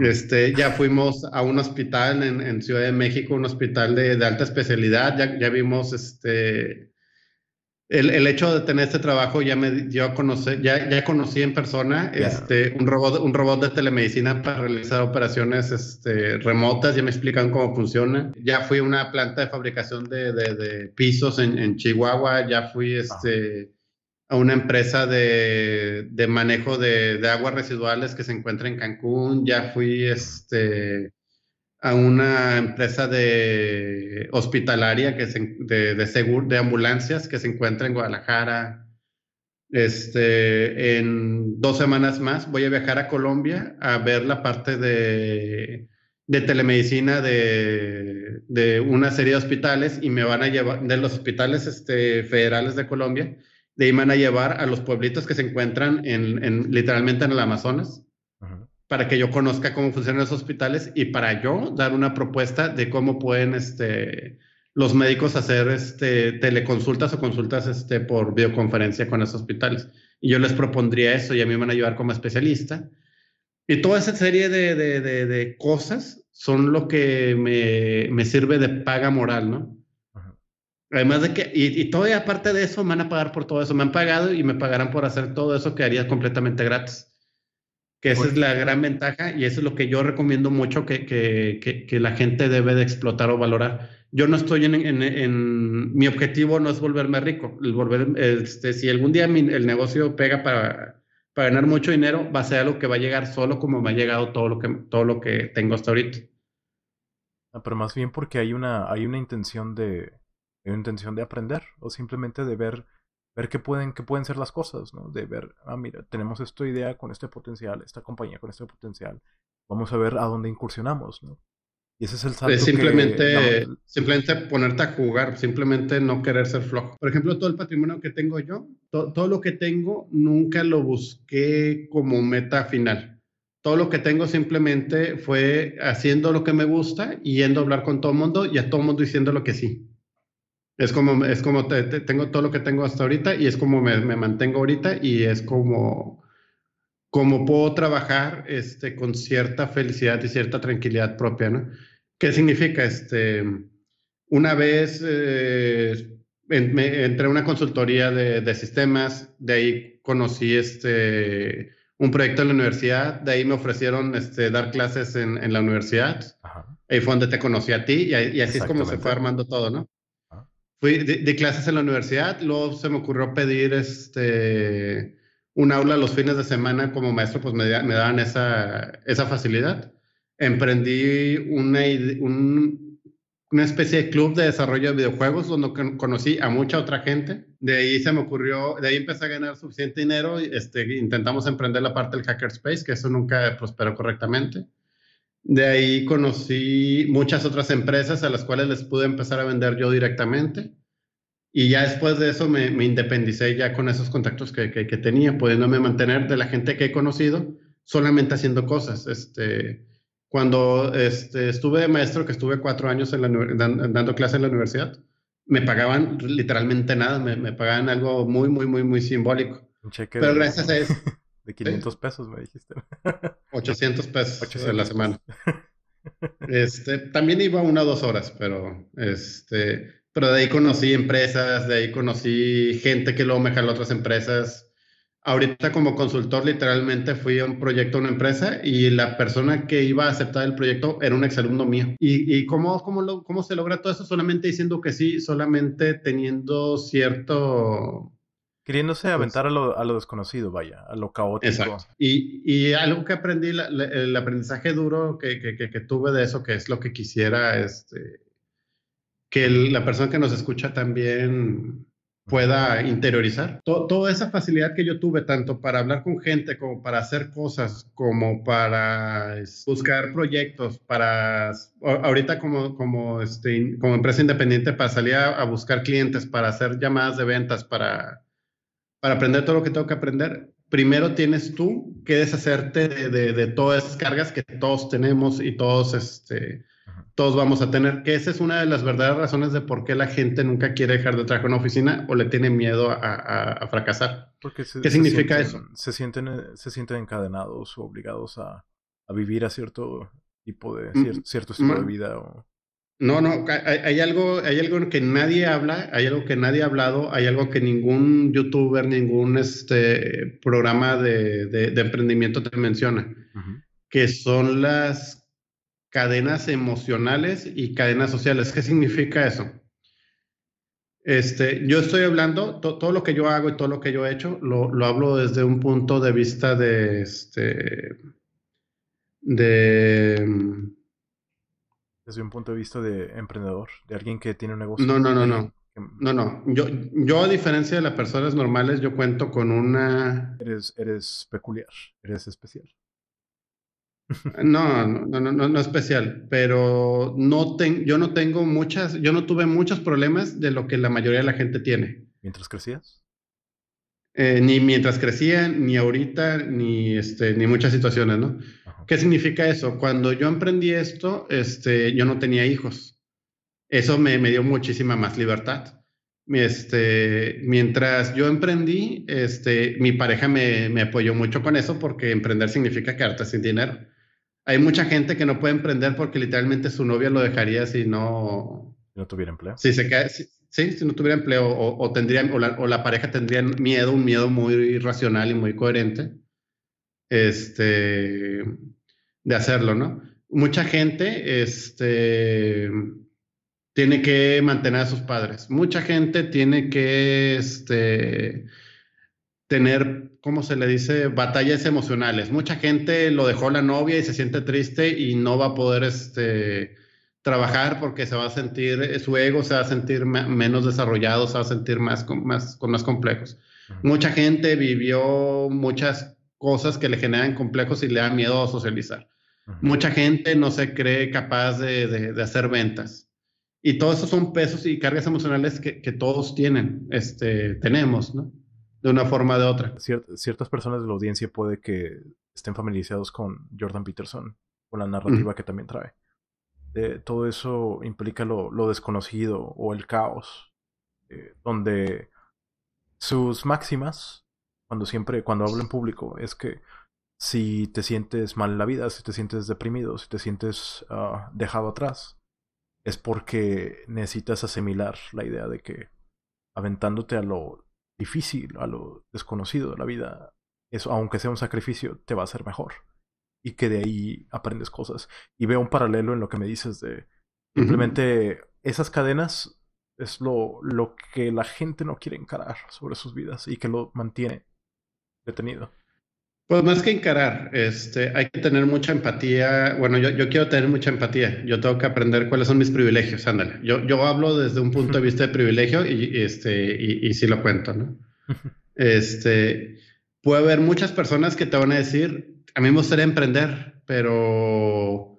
Este, ya fuimos a un hospital en, en Ciudad de México, un hospital de, de alta especialidad, ya, ya vimos este, el, el, hecho de tener este trabajo ya me dio a conocer, ya, ya conocí en persona este, un, robot, un robot de telemedicina para realizar operaciones este, remotas, ya me explican cómo funciona. Ya fui a una planta de fabricación de, de, de pisos en, en, Chihuahua, ya fui este, a una empresa de, de manejo de, de, aguas residuales que se encuentra en Cancún, ya fui este, a una empresa de hospitalaria que de, de, de ambulancias que se encuentra en Guadalajara. Este, en dos semanas más voy a viajar a Colombia a ver la parte de, de telemedicina de, de, una serie de hospitales y me van a llevar de los hospitales este, federales de Colombia De ahí van a llevar a los pueblitos que se encuentran en, literalmente en el Amazonas, para que yo conozca cómo funcionan los hospitales y para yo dar una propuesta de cómo pueden este, los médicos hacer este, teleconsultas o consultas este, por videoconferencia con esos hospitales. Y yo les propondría eso y a mí me van a ayudar como especialista. Y toda esa serie de, de, de, cosas son lo que me, me, sirve de paga moral, ¿no? Además de que, y, y todavía aparte de eso, me van a pagar por todo eso. Me han pagado y me pagarán por hacer todo eso que haría completamente gratis. Que esa es la gran ventaja y eso es lo que yo recomiendo mucho que, que, que, que la gente debe de explotar o valorar yo no estoy en, en, mi objetivo no es volverme rico, el volver, este, si algún día el negocio pega para, para ganar mucho dinero, va a ser algo que va a llegar solo como me ha llegado todo lo que, todo lo que tengo hasta ahorita. Ah, pero más bien porque hay una, hay una intención de, una intención de aprender o simplemente de ver, ver qué pueden, qué pueden ser las cosas, ¿no? De ver, ah, mira, tenemos esta idea con este potencial, esta compañía con este potencial, vamos a ver a dónde incursionamos, ¿no? Y ese es el salto. simplemente, simplemente ponerte a jugar, simplemente no querer ser flojo. Por ejemplo, todo el patrimonio que tengo yo, todo lo que tengo, nunca lo busqué como meta final. Todo lo que tengo simplemente fue haciendo lo que me gusta y yendo a hablar con todo el mundo y a todo el mundo diciendo lo que sí. Es como, es como tengo todo lo que tengo hasta ahorita y es como me, me mantengo ahorita y es como como puedo trabajar este, con cierta felicidad y cierta tranquilidad propia, ¿no? ¿Qué significa? Este, una vez eh, entré a una consultoría de, sistemas, de ahí conocí este, un proyecto en la universidad, de ahí me ofrecieron este, dar clases en, la universidad. Ahí fue donde te conocí a ti y, así es como se fue armando todo, ¿no? Fui de, clases en la universidad, luego se me ocurrió pedir este, un aula los fines de semana como maestro, pues me, me daban esa, esa facilidad emprendí una, una especie de club de desarrollo de videojuegos donde conocí a mucha otra gente. De ahí se me ocurrió, de ahí empecé a ganar suficiente dinero. Este, intentamos emprender la parte del hackerspace, que eso nunca prosperó correctamente. De ahí conocí muchas otras empresas a las cuales les pude empezar a vender yo directamente. Y ya después de eso me, me independicé ya con esos contactos que, que, que, tenía, pudiéndome mantener de la gente que he conocido solamente haciendo cosas. Este, cuando este, estuve de maestro, que estuve cuatro años en la, dando clases en la universidad, me pagaban literalmente nada, me, me, pagaban algo muy, muy, muy, muy simbólico. Cheque Pero gracias a eso. De 500 pesos, me dijiste. 800 pesos 800 la semana. Este, también iba una o dos horas, pero, este, pero de ahí conocí empresas, de ahí conocí gente que luego me jaló a otras empresas. Ahorita como consultor literalmente fui a un proyecto a una empresa y la persona que iba a aceptar el proyecto era un exalumno mío. ¿Y, y cómo, cómo, cómo se logra todo eso? Solamente diciendo que sí, solamente teniendo cierto... Queriéndose pues aventar a, lo, a, lo, desconocido, vaya, a lo caótico. Exacto. Y, y algo que aprendí, el aprendizaje duro que, que, que, tuve de eso, que es lo que quisiera, este, que la persona que nos escucha también pueda interiorizar. toda esa facilidad que yo tuve, tanto para hablar con gente, como para hacer cosas, como para buscar proyectos, para ahorita como, como, este, como empresa independiente, para salir a, buscar clientes, para hacer llamadas de ventas, para, para aprender todo lo que tengo que aprender. Primero tienes tú que deshacerte de, de, de todas esas cargas que todos tenemos y todos este, todos vamos a tener, que esa es una de las verdaderas razones de por qué la gente nunca quiere dejar de trabajar en una oficina o le tiene miedo a, fracasar. ¿Qué significa eso? Se sienten, eh, se sienten encadenados o obligados a, vivir a cierto tipo de, mm, cierto estilo de vida. O... No, no, hay, algo, hay algo que nadie habla, hay algo que nadie ha hablado, hay algo que ningún youtuber, ningún este, programa de, emprendimiento te menciona, que son las cadenas emocionales y cadenas sociales. ¿Qué significa eso? Este, yo estoy hablando, todo lo que yo hago y todo lo que yo he hecho, lo, lo hablo desde un punto de vista de, este, de... Desde un punto de vista de emprendedor, de alguien que tiene un negocio. No, no, no, no. No, no. Yo, yo, a diferencia de las personas normales, yo cuento con una... Eres, eres peculiar, eres especial. No, no, no, no, especial, pero no yo no tengo muchas, yo no tuve muchos problemas de lo que la mayoría de la gente tiene. ¿Mientras crecías? Eh, ni mientras crecía, ni ahorita, ni, este, ni muchas situaciones, ¿no? ¿Qué significa eso? Cuando yo emprendí esto, este, yo no tenía hijos. Eso me, me dio muchísima más libertad. Este, mientras yo emprendí, este, mi pareja me, me, apoyó mucho con eso porque emprender significa quedarte sin dinero. Hay mucha gente que no puede emprender porque literalmente su novia lo dejaría si no... No tuviera empleo. Si se queda, si, si no tuviera empleo o, tendría, o la, pareja tendría miedo, un miedo muy racional y muy coherente, este, de hacerlo, ¿no? Mucha gente, este, tiene que mantener a sus padres. Mucha gente tiene que este, tener, ¿cómo se le dice? Batallas emocionales. Mucha gente lo dejó la novia y se siente triste y no va a poder este, trabajar porque se va a sentir, su ego se va a sentir menos desarrollado, se va a sentir más, más, con más complejos. Mucha gente vivió muchas cosas que le generan complejos y le da miedo a socializar. Mucha gente no se cree capaz de, de hacer ventas. Y todos esos son pesos y cargas emocionales que, que todos tienen, este, tenemos, ¿no? De una forma o de otra. ciertas personas de la audiencia puede que estén familiarizados con Jordan Peterson, con la narrativa que también trae. Eh, todo eso implica lo, lo, desconocido o el caos, eh, donde sus máximas, cuando siempre, cuando hablo en público, es que si te sientes mal en la vida, si te sientes deprimido, si te sientes uh, dejado atrás, es porque necesitas asimilar la idea de que aventándote a lo difícil, a lo desconocido de la vida, eso, aunque sea un sacrificio, te va a hacer mejor. Y que de ahí aprendes cosas. Y veo un paralelo en lo que me dices de simplemente esas cadenas es lo, lo que la gente no quiere encarar sobre sus vidas y que lo mantiene detenido. Pues más que encarar, este, hay que tener mucha empatía. Bueno, yo, yo, quiero tener mucha empatía. Yo tengo que aprender cuáles son mis privilegios. Ándale. Yo, yo hablo desde un punto de vista de privilegio y, este, y, y sí lo cuento, ¿no? Este, puede haber muchas personas que te van a decir, a mí me gustaría emprender, pero,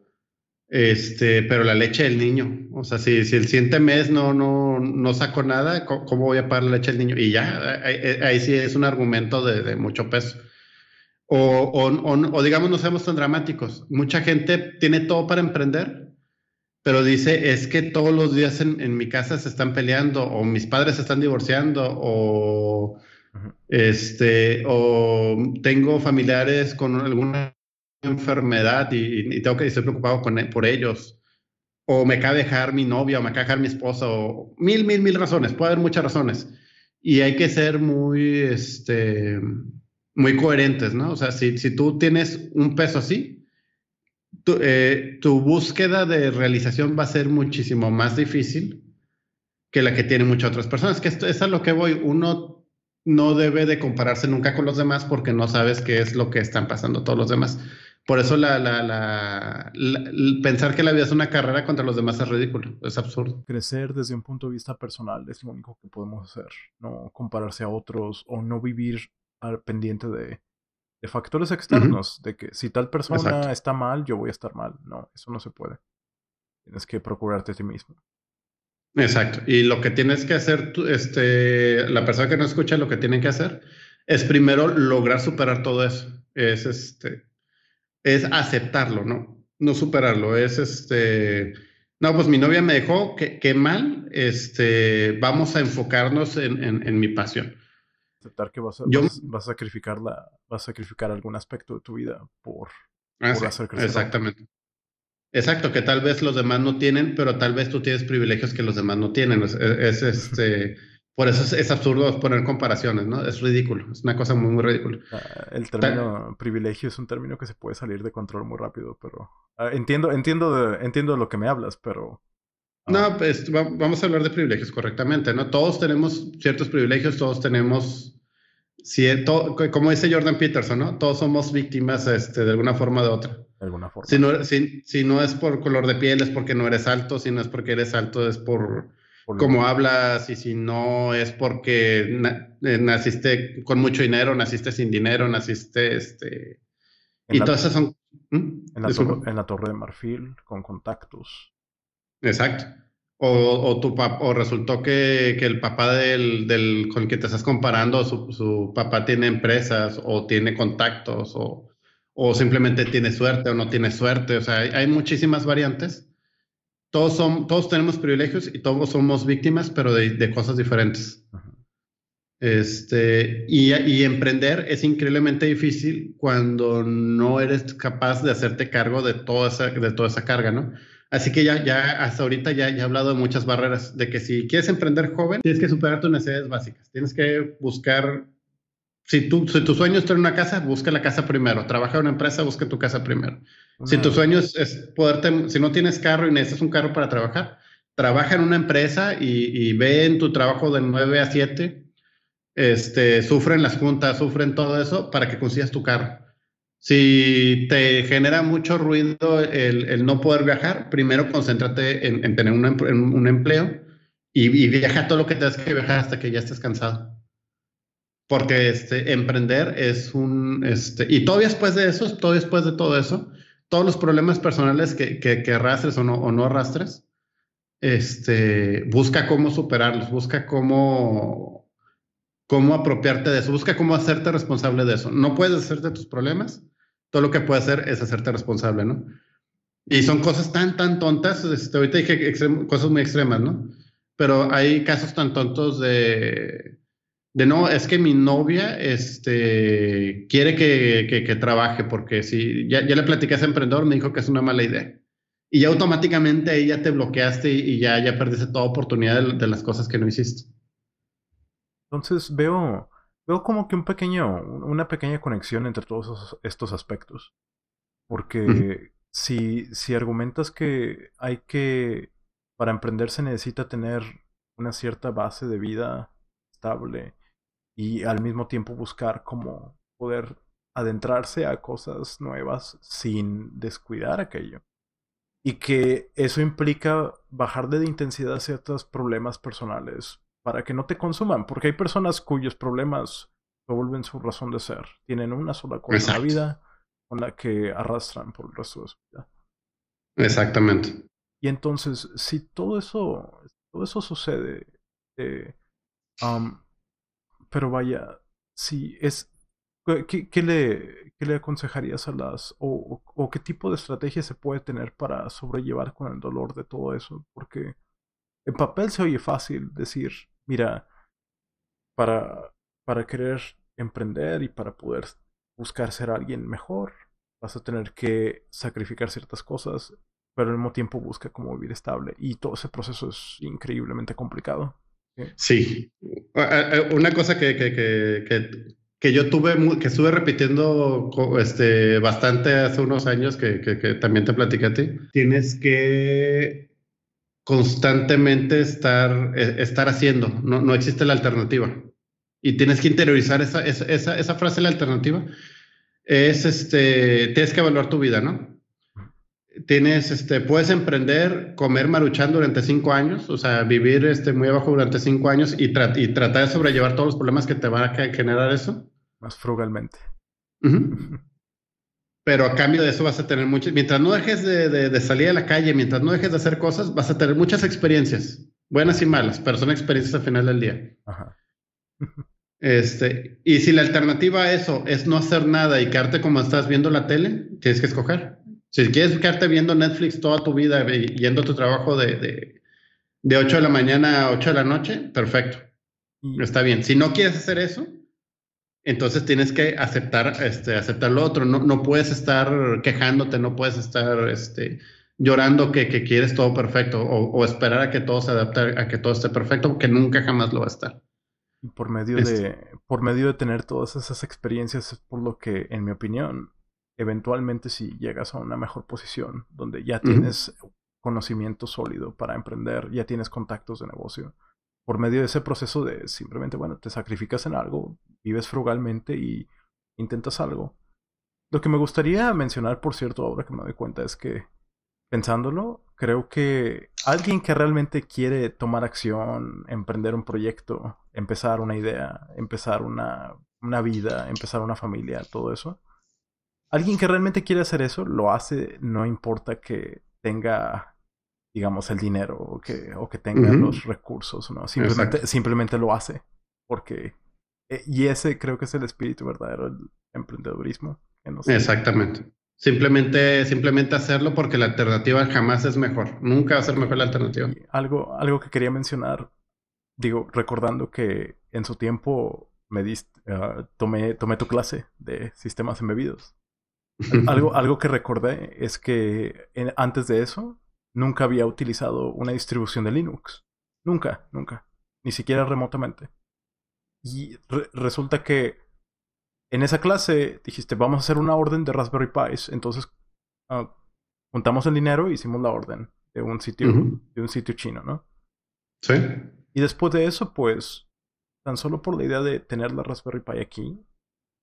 este, pero la leche del niño. O sea, si, si el siguiente mes no, no, no saco nada, ¿cómo voy a pagar la leche del niño? Y ya, ahí, ahí sí es un argumento de, de mucho peso. O, o, o, digamos, no seamos tan dramáticos. Mucha gente tiene todo para emprender, pero dice, es que todos los días en, en mi casa se están peleando, o mis padres se están divorciando, o, este, o tengo familiares con alguna enfermedad y, y tengo que estar preocupado con, por ellos, o me acaba de dejar mi novia, o me acaba de dejar mi esposa, o mil, mil, mil razones, puede haber muchas razones. Y hay que ser muy, este, muy coherentes, ¿no? O sea, si, si tú tienes un peso así, tu, eh, tu, búsqueda de realización va a ser muchísimo más difícil que la que tienen muchas otras personas. Que esto es a lo que voy. Uno no debe de compararse nunca con los demás porque no sabes qué es lo que están pasando todos los demás. Por eso la, la, la, pensar que la vida es una carrera contra los demás es ridículo, es absurdo. Crecer desde un punto de vista personal es lo único que podemos hacer, no compararse a otros o no vivir al pendiente de, de factores externos, de que si tal persona está mal, yo voy a estar mal. No, eso no se puede. Tienes que procurarte a ti mismo. Exacto. Y lo que tienes que hacer, este, la persona que no escucha, lo que tiene que hacer es primero lograr superar todo eso. Es este, es aceptarlo, ¿no? No superarlo. Es este, no, pues mi novia me dejó, qué, mal, este, vamos a enfocarnos en, en mi pasión aceptar que vas a, vas, a sacrificar la, vas a sacrificar algún aspecto de tu vida por, ah, hacer crecer. Exactamente. Exacto, que tal vez los demás no tienen, pero tal vez tú tienes privilegios que los demás no tienen. Es, este, por eso es, absurdo poner comparaciones, ¿no? Es ridículo, es una cosa muy, muy ridícula. Ah, el término privilegio es un término que se puede salir de control muy rápido, pero ah, entiendo, entiendo, de, entiendo de lo que me hablas, pero no, pues vamos a hablar de privilegios correctamente, ¿no? Todos tenemos ciertos privilegios, todos tenemos cierto, como dice Jordan Peterson, ¿no? Todos somos víctimas este, de alguna forma o de otra. De alguna forma. Si no, si, si no, es por color de piel, es porque no eres alto, si no es porque eres alto, es por, cómo hablas, y si no es porque eh, naciste con mucho dinero, naciste sin dinero, naciste, este... y todas esas son... ¿Mm? En, la torre, en la torre de marfil, con contactos. Exacto. O, tu o resultó que, el papá del, del, con el que te estás comparando, su, papá tiene empresas o tiene contactos o, o, simplemente tiene suerte o no tiene suerte. O sea, hay, muchísimas variantes. Todos, son, todos tenemos privilegios y todos somos víctimas, pero de, de cosas diferentes. Este, y, y, emprender es increíblemente difícil cuando no eres capaz de hacerte cargo de toda esa, de toda esa carga, ¿no? Así que ya, ya hasta ahorita ya, ya he hablado de muchas barreras, de que si quieres emprender joven, tienes que superar tus necesidades básicas. Tienes que buscar, si, tú, si tu sueño es tener una casa, busca la casa primero. Trabaja en una empresa, busca tu casa primero. Si tu sueño es, poderte, si no tienes carro y necesitas un carro para trabajar, trabaja en una empresa y, y ve en tu trabajo de 9 a 7, este, sufren las juntas, sufren todo eso para que consigas tu carro. Si te genera mucho ruido el, no poder viajar, primero concéntrate en, tener un, empleo y, viaja todo lo que tengas que viajar hasta que ya estés cansado. Porque este, emprender es un... Este, y todavía después de eso, todavía después de todo eso, todos los problemas personales que, arrastres o no, o arrastres, este, busca cómo superarlos, busca cómo, cómo apropiarte de eso, busca cómo hacerte responsable de eso. No puedes hacerte tus problemas, todo lo que puede hacer es hacerte responsable, ¿no? Y son cosas tan, tan tontas. Este, ahorita dije cosas muy extremas, ¿no? Pero hay casos tan tontos de, de no, es que mi novia este, quiere que, que, trabaje porque si ya, ya le platiqué a ese emprendedor, me dijo que es una mala idea. Y ya automáticamente ahí ya te bloqueaste y, ya, ya perdiste toda oportunidad de, de las cosas que no hiciste. Entonces veo, Veo como que un pequeño, una pequeña conexión entre todos estos aspectos. Porque si, si argumentas que hay que, para emprender se necesita tener una cierta base de vida estable y al mismo tiempo buscar cómo poder adentrarse a cosas nuevas sin descuidar aquello. Y que eso implica bajar de intensidad ciertos problemas personales para que no te consuman, porque hay personas cuyos problemas se vuelven su razón de ser. Tienen una sola cosa en la vida con la que arrastran por el resto de su vida. Exactamente. Y entonces, si todo eso, todo eso sucede, eh, pero vaya, si es, ¿qué, le, ¿qué, le, aconsejarías a las, o, o, qué tipo de estrategia se puede tener para sobrellevar con el dolor de todo eso? Porque en papel se oye fácil decir, mira, para, para querer emprender y para poder buscar ser alguien mejor, vas a tener que sacrificar ciertas cosas, pero al mismo tiempo busca cómo vivir estable. Y todo ese proceso es increíblemente complicado. Sí. Una cosa que, que, que, que, yo tuve, que estuve repitiendo este, bastante hace unos años, que, también te platiqué a ti, tienes que constantemente estar, e, estar haciendo, no, no existe la alternativa. Y tienes que interiorizar esa, esa, esa, esa frase, la alternativa, es, este, tienes que evaluar tu vida, ¿no? Tienes, este, puedes emprender, comer maruchan durante cinco años, o sea, vivir este, muy abajo durante cinco años y, y tratar de sobrellevar todos los problemas que te van a generar eso. Más frugalmente. pero a cambio de eso vas a tener muchas, mientras no dejes de, salir a la calle, mientras no dejes de hacer cosas, vas a tener muchas experiencias, buenas y malas, pero son experiencias al final del día. Este, y si la alternativa a eso es no hacer nada y quedarte como estás viendo la tele, tienes que escoger. Si quieres quedarte viendo Netflix toda tu vida, yendo a tu trabajo de, de, de 8 de la mañana a 8 de la noche, perfecto. Está bien. Si no quieres hacer eso, entonces tienes que aceptar, este, aceptar lo otro. No, no puedes estar quejándote, no puedes estar este, llorando que, que quieres todo perfecto o, esperar a que todo se adapte, a que todo esté perfecto, porque nunca jamás lo va a estar. Por medio, de, por medio de tener todas esas experiencias es por lo que, en mi opinión, eventualmente si llegas a una mejor posición, donde ya tienes conocimiento sólido para emprender, ya tienes contactos de negocio, por medio de ese proceso de simplemente, bueno, te sacrificas en algo, vives frugalmente y intentas algo. Lo que me gustaría mencionar, por cierto, ahora que me doy cuenta, es que pensándolo, creo que alguien que realmente quiere tomar acción, emprender un proyecto, empezar una idea, empezar una, una vida, empezar una familia, todo eso, alguien que realmente quiere hacer eso, lo hace, no importa que tenga digamos, el dinero o que, o que tenga los recursos, ¿no? Simplemente, simplemente lo hace porque... Eh, y ese creo que es el espíritu verdadero del emprendedurismo. Exactamente. Simplemente, simplemente hacerlo porque la alternativa jamás es mejor. Nunca va a ser mejor la alternativa. algo, algo que quería mencionar, digo, recordando que en su tiempo me diste, ah, tomé, tomé tu clase de sistemas embebidos. Algo, algo que recordé es que antes de eso nunca había utilizado una distribución de Linux. Nunca, nunca. Ni siquiera remotamente. Y resulta que en esa clase dijiste, vamos a hacer una orden de Raspberry Pis. Entonces, ah, juntamos el dinero y hicimos la orden de un sitio, de un sitio chino, ¿no? Sí. Y después de eso, pues, tan solo por la idea de tener la Raspberry Pi aquí,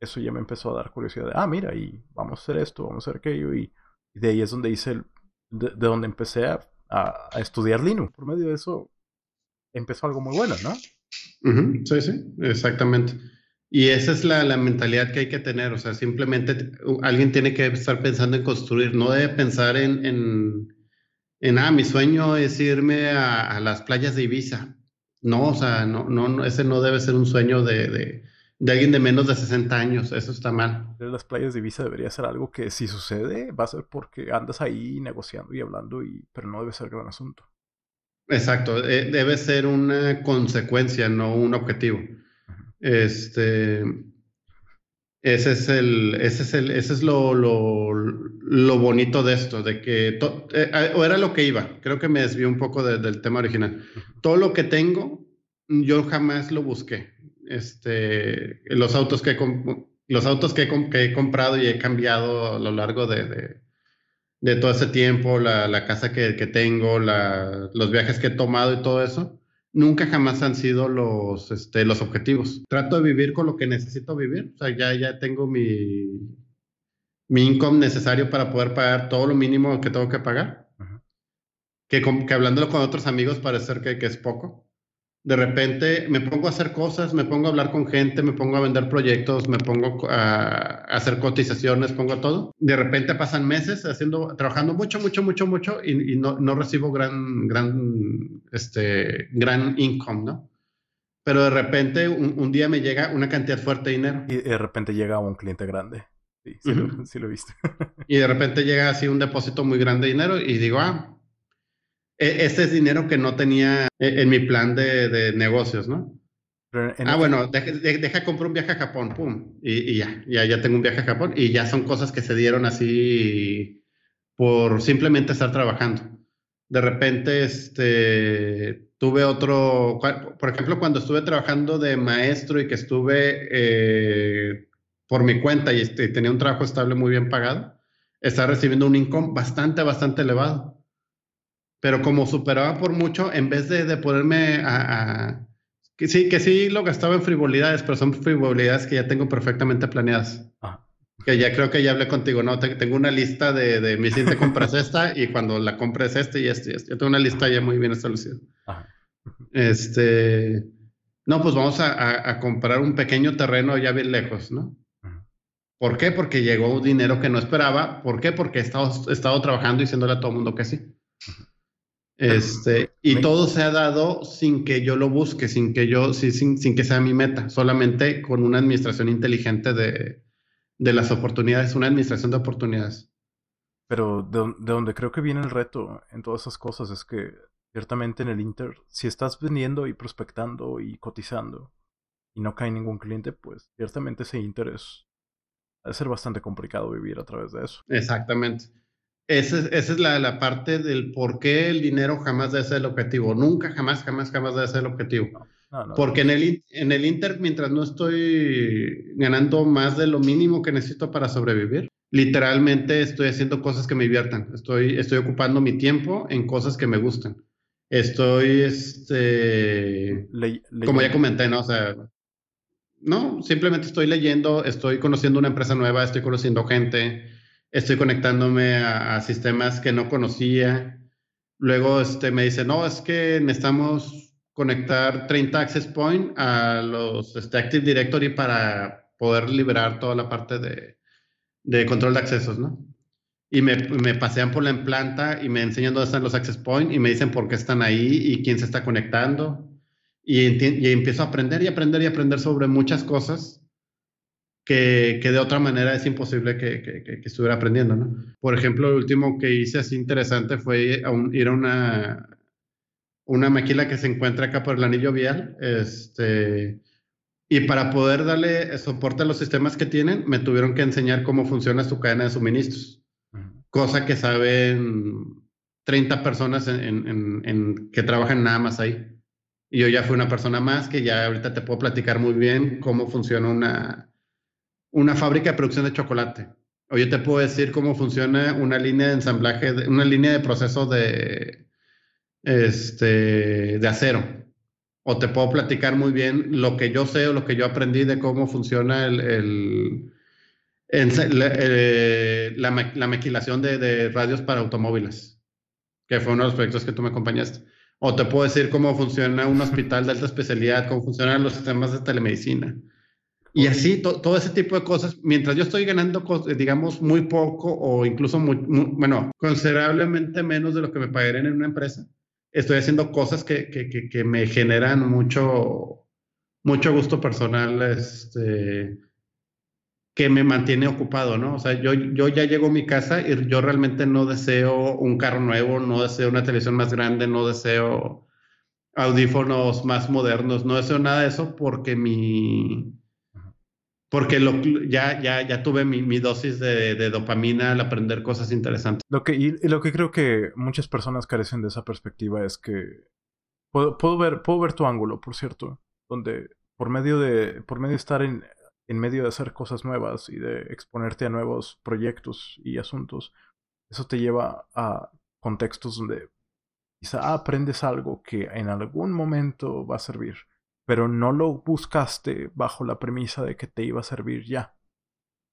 eso ya me empezó a dar curiosidad de, ah, mira, y vamos a hacer esto, vamos a hacer aquello. Y, de ahí es donde hice el, de, donde empecé a, a, estudiar Linux. Por medio de eso empezó algo muy bueno, ¿no? Sí, sí, exactamente. Y esa es la, la, mentalidad que hay que tener, o sea, simplemente alguien tiene que estar pensando en construir, no debe pensar en, en, en ah, mi sueño es irme a, las playas de Ibiza. No, o sea, no, no, ese no debe ser un sueño de, de, alguien de menos de 60 años, eso está mal. Las playas de Ibiza debería ser algo que si sucede va a ser porque andas ahí negociando y hablando, y, pero no debe ser gran asunto. Exacto, eh, debe ser una consecuencia, no un objetivo. Este, ese es el, ese es el, ese es lo, lo, lo bonito de esto, de que, eh, o era lo que iba, creo que me desvió un poco del tema original. Todo lo que tengo, yo jamás lo busqué. Este, los autos que, los autos que he, comprado y he cambiado a lo largo de, de, todo ese tiempo, la, la casa que, que tengo, la, los viajes que he tomado y todo eso, nunca jamás han sido los, este, los objetivos. Trato de vivir con lo que necesito vivir. O sea, ya, ya tengo mi, mi income necesario para poder pagar todo lo mínimo que tengo que pagar. que, que, hablándolo con otros amigos parece que, que es poco de repente me pongo a hacer cosas, me pongo a hablar con gente, me pongo a vender proyectos, me pongo a, hacer cotizaciones, pongo todo. De repente pasan meses haciendo, trabajando mucho, mucho, mucho, mucho y, no, no, recibo gran, gran, este, gran income, ¿no? Pero de repente un, día me llega una cantidad fuerte de dinero. Y de repente llega un cliente grande. Sí, sí, lo, sí lo he visto. y de repente llega así un depósito muy grande de dinero y digo, ah, ese es dinero que no tenía e, en mi plan de, negocios, ¿no? ah, bueno, deja, deja, comprar un viaje a Japón, pum, y, ya, ya, ya tengo un viaje a Japón y ya son cosas que se dieron así por simplemente estar trabajando. De repente, este, tuve otro, por ejemplo, cuando estuve trabajando de maestro y que estuve eh, por mi cuenta y este, tenía un trabajo estable muy bien pagado, estaba recibiendo un income bastante, bastante elevado pero como superaba por mucho, en vez de, de ponerme a, que sí, que sí lo gastaba en frivolidades, pero son frivolidades que ya tengo perfectamente planeadas. Que ya creo que ya hablé contigo, ¿no? Tengo una lista de, de mi siguiente compras esta y cuando la compres este y este, este. Yo tengo una lista ya muy bien establecida. Este, no, pues vamos a, a, comprar un pequeño terreno ya bien lejos, ¿no? ¿Por qué? Porque llegó un dinero que no esperaba. ¿Por qué? Porque he estado, he estado trabajando y diciéndole a todo el mundo que sí. Este, y todo se ha dado sin que yo lo busque, sin que yo, sin, sin que sea mi meta, solamente con una administración inteligente de, de las oportunidades, una administración de oportunidades. Pero de, de, donde creo que viene el reto en todas esas cosas es que ciertamente en el Inter, si estás vendiendo y prospectando y cotizando y no cae ningún cliente, pues ciertamente ese Inter es, va a ser bastante complicado vivir a través de eso. Exactamente. Esa es, esa es la, la, parte del por qué el dinero jamás debe ser el objetivo. Nunca, jamás, jamás, jamás debe ser el objetivo. Porque en el, en el Inter, mientras no estoy ganando más de lo mínimo que necesito para sobrevivir, literalmente estoy haciendo cosas que me diviertan. Estoy, estoy ocupando mi tiempo en cosas que me gustan. Estoy, este, como ya comenté, ¿no? O sea, no, simplemente estoy leyendo, estoy conociendo una empresa nueva, estoy conociendo gente estoy conectándome a, sistemas que no conocía. Luego este, me dice, no, es que necesitamos conectar 30 access point a los este, Active Directory para poder liberar toda la parte de, de control de accesos, ¿no? y me, me, pasean por la planta y me enseñan dónde están los access points y me dicen por qué están ahí y quién se está conectando. Y empiezo a aprender y aprender y aprender sobre muchas cosas que, que de otra manera es imposible que, que, que, estuviera aprendiendo, ¿no? Por ejemplo, lo último que hice así interesante fue ir a, ir a una, una maquila que se encuentra acá por el anillo vial, este, y para poder darle soporte a los sistemas que tienen, me tuvieron que enseñar cómo funciona su cadena de suministros cosa que saben 30 personas en, que trabajan nada más ahí. Y yo ya fui una persona más que ya ahorita te puedo platicar muy bien cómo funciona una, una fábrica de producción de chocolate. O yo te puedo decir cómo funciona una línea de ensamblaje, una línea de proceso de, este, de acero. O te puedo platicar muy bien lo que yo sé o lo que yo aprendí de cómo funciona el en eh, la, la, maquilación de, de, radios para automóviles, que fue uno de los proyectos que tú me acompañaste. O te puedo decir cómo funciona un hospital de alta especialidad, cómo funcionan los sistemas de telemedicina. Y así, todo ese tipo de cosas, mientras yo estoy ganando, digamos, muy poco o incluso, muy, bueno, considerablemente menos de lo que me pagarían en una empresa, estoy haciendo cosas que, que, que, que me generan mucho, mucho gusto personal, este, que me mantiene ocupado, ¿no? O sea, yo, yo ya llego a mi casa y yo realmente no deseo un carro nuevo, no deseo una televisión más grande, no deseo audífonos más modernos, no deseo nada de eso porque mi... Porque lo, ya, ya, ya tuve mi, mi dosis de, dopamina al aprender cosas interesantes. Lo que, y, lo que creo que muchas personas carecen de esa perspectiva es que puedo, puedo, ver, puedo ver tu ángulo, por cierto, donde por medio de, por medio de estar en, en medio de hacer cosas nuevas y de exponerte a nuevos proyectos y asuntos, eso te lleva a contextos donde quizá aprendes algo que en algún momento va a servir, pero no lo buscaste bajo la premisa de que te iba a servir ya.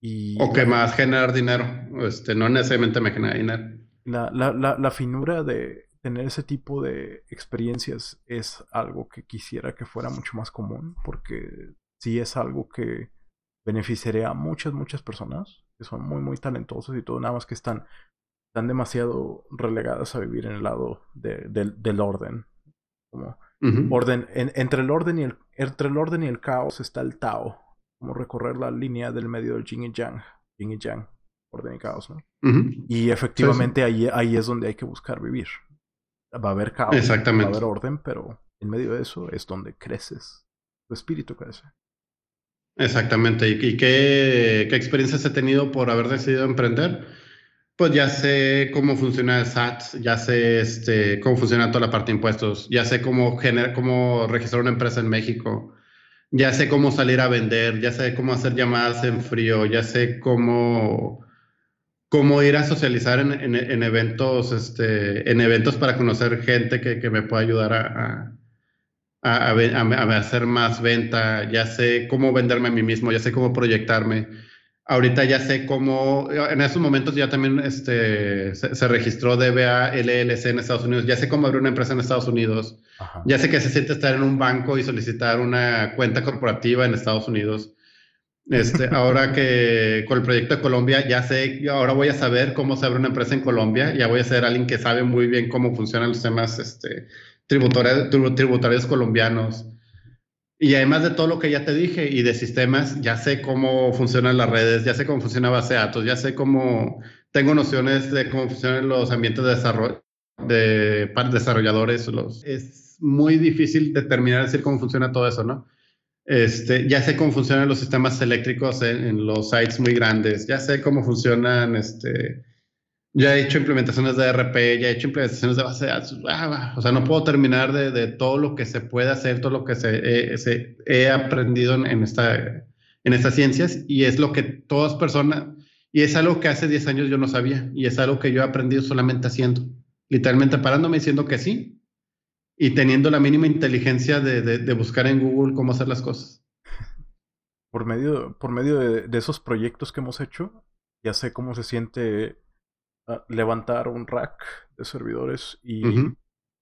Y o que más generar dinero, este, no necesariamente me genera dinero. La, la, la, la finura de tener ese tipo de experiencias es algo que quisiera que fuera mucho más común, porque sí es algo que beneficiaría a muchas, muchas personas que son muy, muy talentosos y todo, nada más que están, están demasiado relegadas a vivir en el lado del orden. Como orden, entre, el orden y el, entre el orden y el caos está el Tao, como recorrer la línea del medio del Yin y Yang, Yin y Yang, orden y caos, ¿no? Y efectivamente Ahí, ahí es donde hay que buscar vivir. Va a haber caos, va a haber orden, pero en medio de eso es donde creces, tu espíritu crece. Exactamente. ¿Y, qué, experiencias he tenido por haber decidido emprender? Pues ya sé cómo funciona el SAT, ya sé este, cómo funciona toda la parte de impuestos, ya sé cómo, generar, cómo registrar una empresa en México, ya sé cómo salir a vender, ya sé cómo hacer llamadas en frío, ya sé cómo, cómo ir a socializar en, eventos, este, en eventos para conocer gente que, me pueda ayudar a a, a, hacer más venta, ya sé cómo venderme a mí mismo, ya sé cómo proyectarme. Ahorita ya sé cómo, en esos momentos ya también este, se, registró DBA LLC en Estados Unidos, ya sé cómo abrir una empresa en Estados Unidos, ya sé que se siente estar en un banco y solicitar una cuenta corporativa en Estados Unidos. Este, ahora que con el proyecto de Colombia ya sé, ahora voy a saber cómo se abre una empresa en Colombia, ya voy a ser alguien que sabe muy bien cómo funcionan los temas este, tributarios, colombianos. Y además de todo lo que ya te dije y de sistemas, ya sé cómo funcionan las redes, ya sé cómo funciona base de datos, ya sé cómo tengo nociones de cómo funcionan los ambientes de desarrollo de desarrolladores. Los, es muy difícil determinar decir cómo funciona todo eso, ¿no? Este, ya sé cómo funcionan los sistemas eléctricos en, en los sites muy grandes, ya sé cómo funcionan este, ya he hecho implementaciones de RP, ya he hecho implementaciones de base de datos. Ah, o sea, no puedo terminar de, todo lo que se puede hacer, todo lo que se, se he aprendido en, esta, en estas ciencias y es lo que todas personas, y es algo que hace 10 años yo no sabía y es algo que yo he aprendido solamente haciendo, literalmente parándome diciendo que sí y teniendo la mínima inteligencia de, buscar en Google cómo hacer las cosas. Por medio, por medio de esos proyectos que hemos hecho, ya sé cómo se siente levantar un rack de servidores y,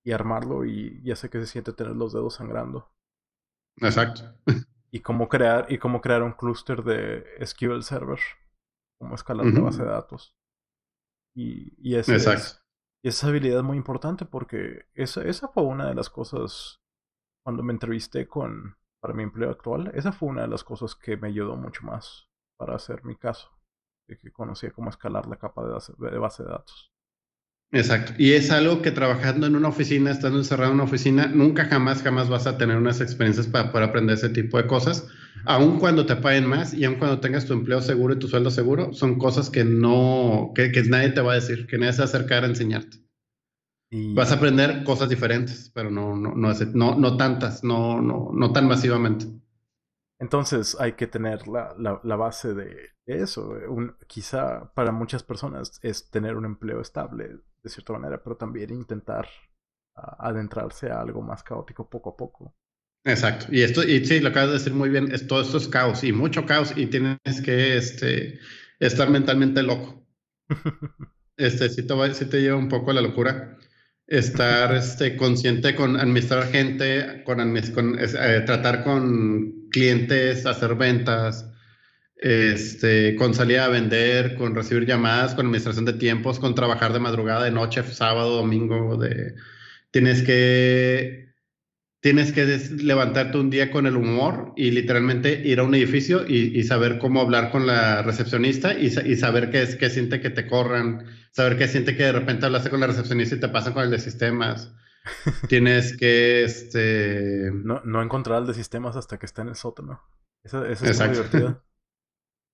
y, armarlo y ya sé que se siente tener los dedos sangrando. Exacto. Y cómo crear, y cómo crear un clúster de SQL Server, cómo escalar una base de datos. Y, y, ese es, esa habilidad es muy importante porque esa, esa fue una de las cosas cuando me entrevisté con para mi empleo actual. Esa fue una de las cosas que me ayudó mucho más para hacer mi caso. Que conocía cómo escalar la capa de base de datos. Exacto. Y es algo que trabajando en una oficina, estando encerrado en una oficina, nunca jamás, jamás vas a tener unas experiencias para poder aprender ese tipo de cosas. Aun cuando te paguen más y aun cuando tengas tu empleo seguro y tu sueldo seguro, son cosas que no, que, nadie te va a decir, que nadie se va a acercar a enseñarte. Vas a aprender cosas diferentes, pero no, no, no, no, no tantas, no, no, no tan masivamente. Entonces hay que tener la, la, base de eso. Un, quizá para muchas personas es tener un empleo estable de cierta manera, pero también intentar adentrarse a algo más caótico poco a poco. Exacto. Y esto, y sí, lo acabas de decir muy bien, es, todo esto es caos y mucho caos y tienes que este, estar mentalmente loco. este, sí te, te lleva un poco a la locura. Estar este, consciente con administrar gente, con, con eh, tratar con clientes, hacer ventas, este, con salir a vender, con recibir llamadas, con administración de tiempos, con trabajar de madrugada, de noche, sábado, domingo, de... tienes que tienes que levantarte un día con el humor y literalmente ir a un edificio y, saber cómo hablar con la recepcionista y, saber qué, es, qué siente que te corran, saber qué siente que de repente hablaste con la recepcionista y te pasan con el de sistemas. Tienes que, este... No, no encontrar el de sistemas hasta que está en el sótano. Eso, eso es muy divertido.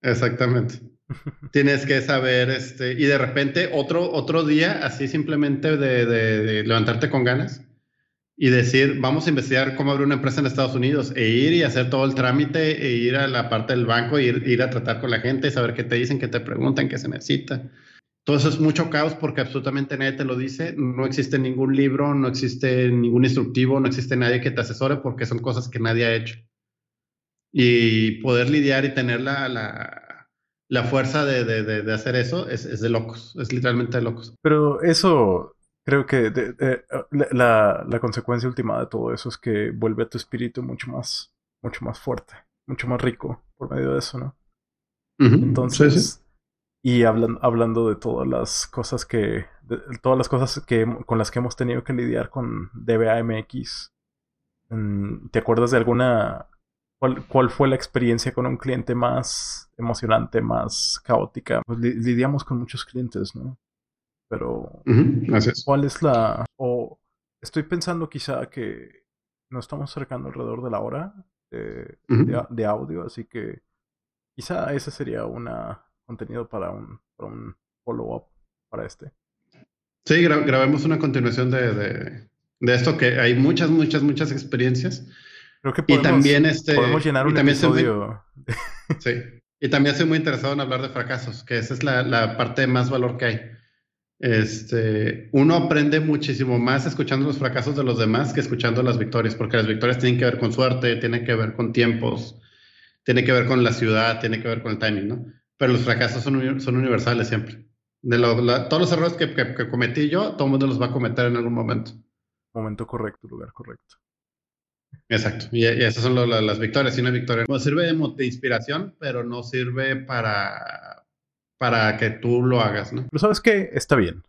Exactamente. Tienes que saber, este, y de repente otro, otro día, así simplemente de, levantarte con ganas y decir, vamos a investigar cómo abrir una empresa en Estados Unidos, e ir y hacer todo el trámite, e ir a la parte del banco, e ir, ir a tratar con la gente, saber qué te dicen, qué te preguntan, qué se necesita. Todo eso es mucho caos porque absolutamente nadie te lo dice, no existe ningún libro, no existe ningún instructivo, no existe nadie que te asesore porque son cosas que nadie ha hecho y poder lidiar y tener la, la, la fuerza de, de, de, hacer eso es, es, de locos, es literalmente de locos. Pero eso, creo que la, la, consecuencia última de todo eso es que vuelve a tu espíritu mucho más, mucho más fuerte, mucho más rico por medio de eso, ¿no? Entonces, y hablan, hablando de todas las cosas que, todas las cosas que, con las que hemos tenido que lidiar con DBAMX, mm, ¿te acuerdas de alguna ¿Cuál, fue la experiencia con un cliente más emocionante, más caótica? Pues lidiamos con muchos clientes, ¿no? Pero, ¿cuál es la... o estoy pensando quizá que nos estamos acercando alrededor de la hora de, audio, así que quizá ese sería un contenido para un, un follow-up para este. Sí, grabemos una continuación de, de esto, que hay muchas, muchas, muchas experiencias. Creo que podemos, y también este, podemos llenar un episodio. sí. Y también estoy muy interesado en hablar de fracasos, que esa es la, la, parte de más valor que hay. Este, uno aprende muchísimo más escuchando los fracasos de los demás que escuchando las victorias, porque las victorias tienen que ver con suerte, tienen que ver con tiempos, tienen que ver con la ciudad, tienen que ver con el timing, ¿no? Pero los fracasos son, son universales siempre. De todos los errores que, que, que cometí yo, todo el mundo los va a cometer en algún momento. Momento correcto, lugar correcto. Exacto, y, esas son las victorias. Y una victoria no sirve de, inspiración, pero no sirve para, para que tú lo hagas, ¿no? Pero sabes qué, está bien.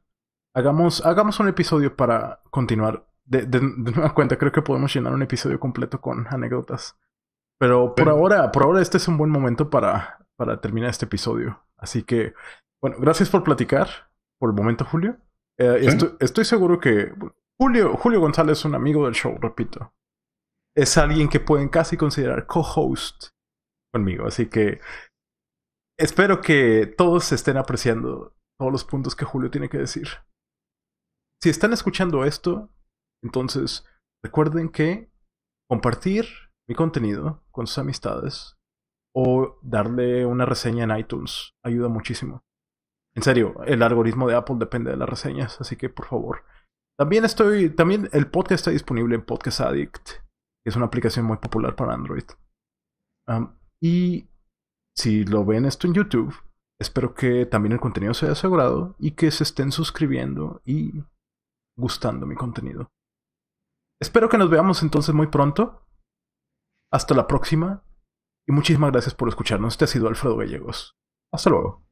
Hagamos, hagamos un episodio para continuar. De, de, nueva cuenta, creo que podemos llenar un episodio completo con anécdotas. Pero por ahora, por ahora este es un buen momento para, para terminar este episodio. Así que, bueno, gracias por platicar por el momento, Julio. Eh, estoy, estoy seguro que Julio, Julio González es un amigo del show, repito es alguien que pueden casi considerar co-host conmigo. Así que espero que todos estén apreciando todos los puntos que Julio tiene que decir. Si están escuchando esto, entonces recuerden que compartir mi contenido con sus amistades o darle una reseña en iTunes ayuda muchísimo. En serio, el algoritmo de Apple depende de las reseñas, así que por favor. También estoy, también el podcast está disponible en Podcast Addict es una aplicación muy popular para Android. y si lo ven esto en YouTube, espero que también el contenido sea asegurado y que se estén suscribiendo y gustando mi contenido. Espero que nos veamos entonces muy pronto. Hasta la próxima. Y muchísimas gracias por escucharnos. Este ha sido Alfredo Gallegos. Hasta luego.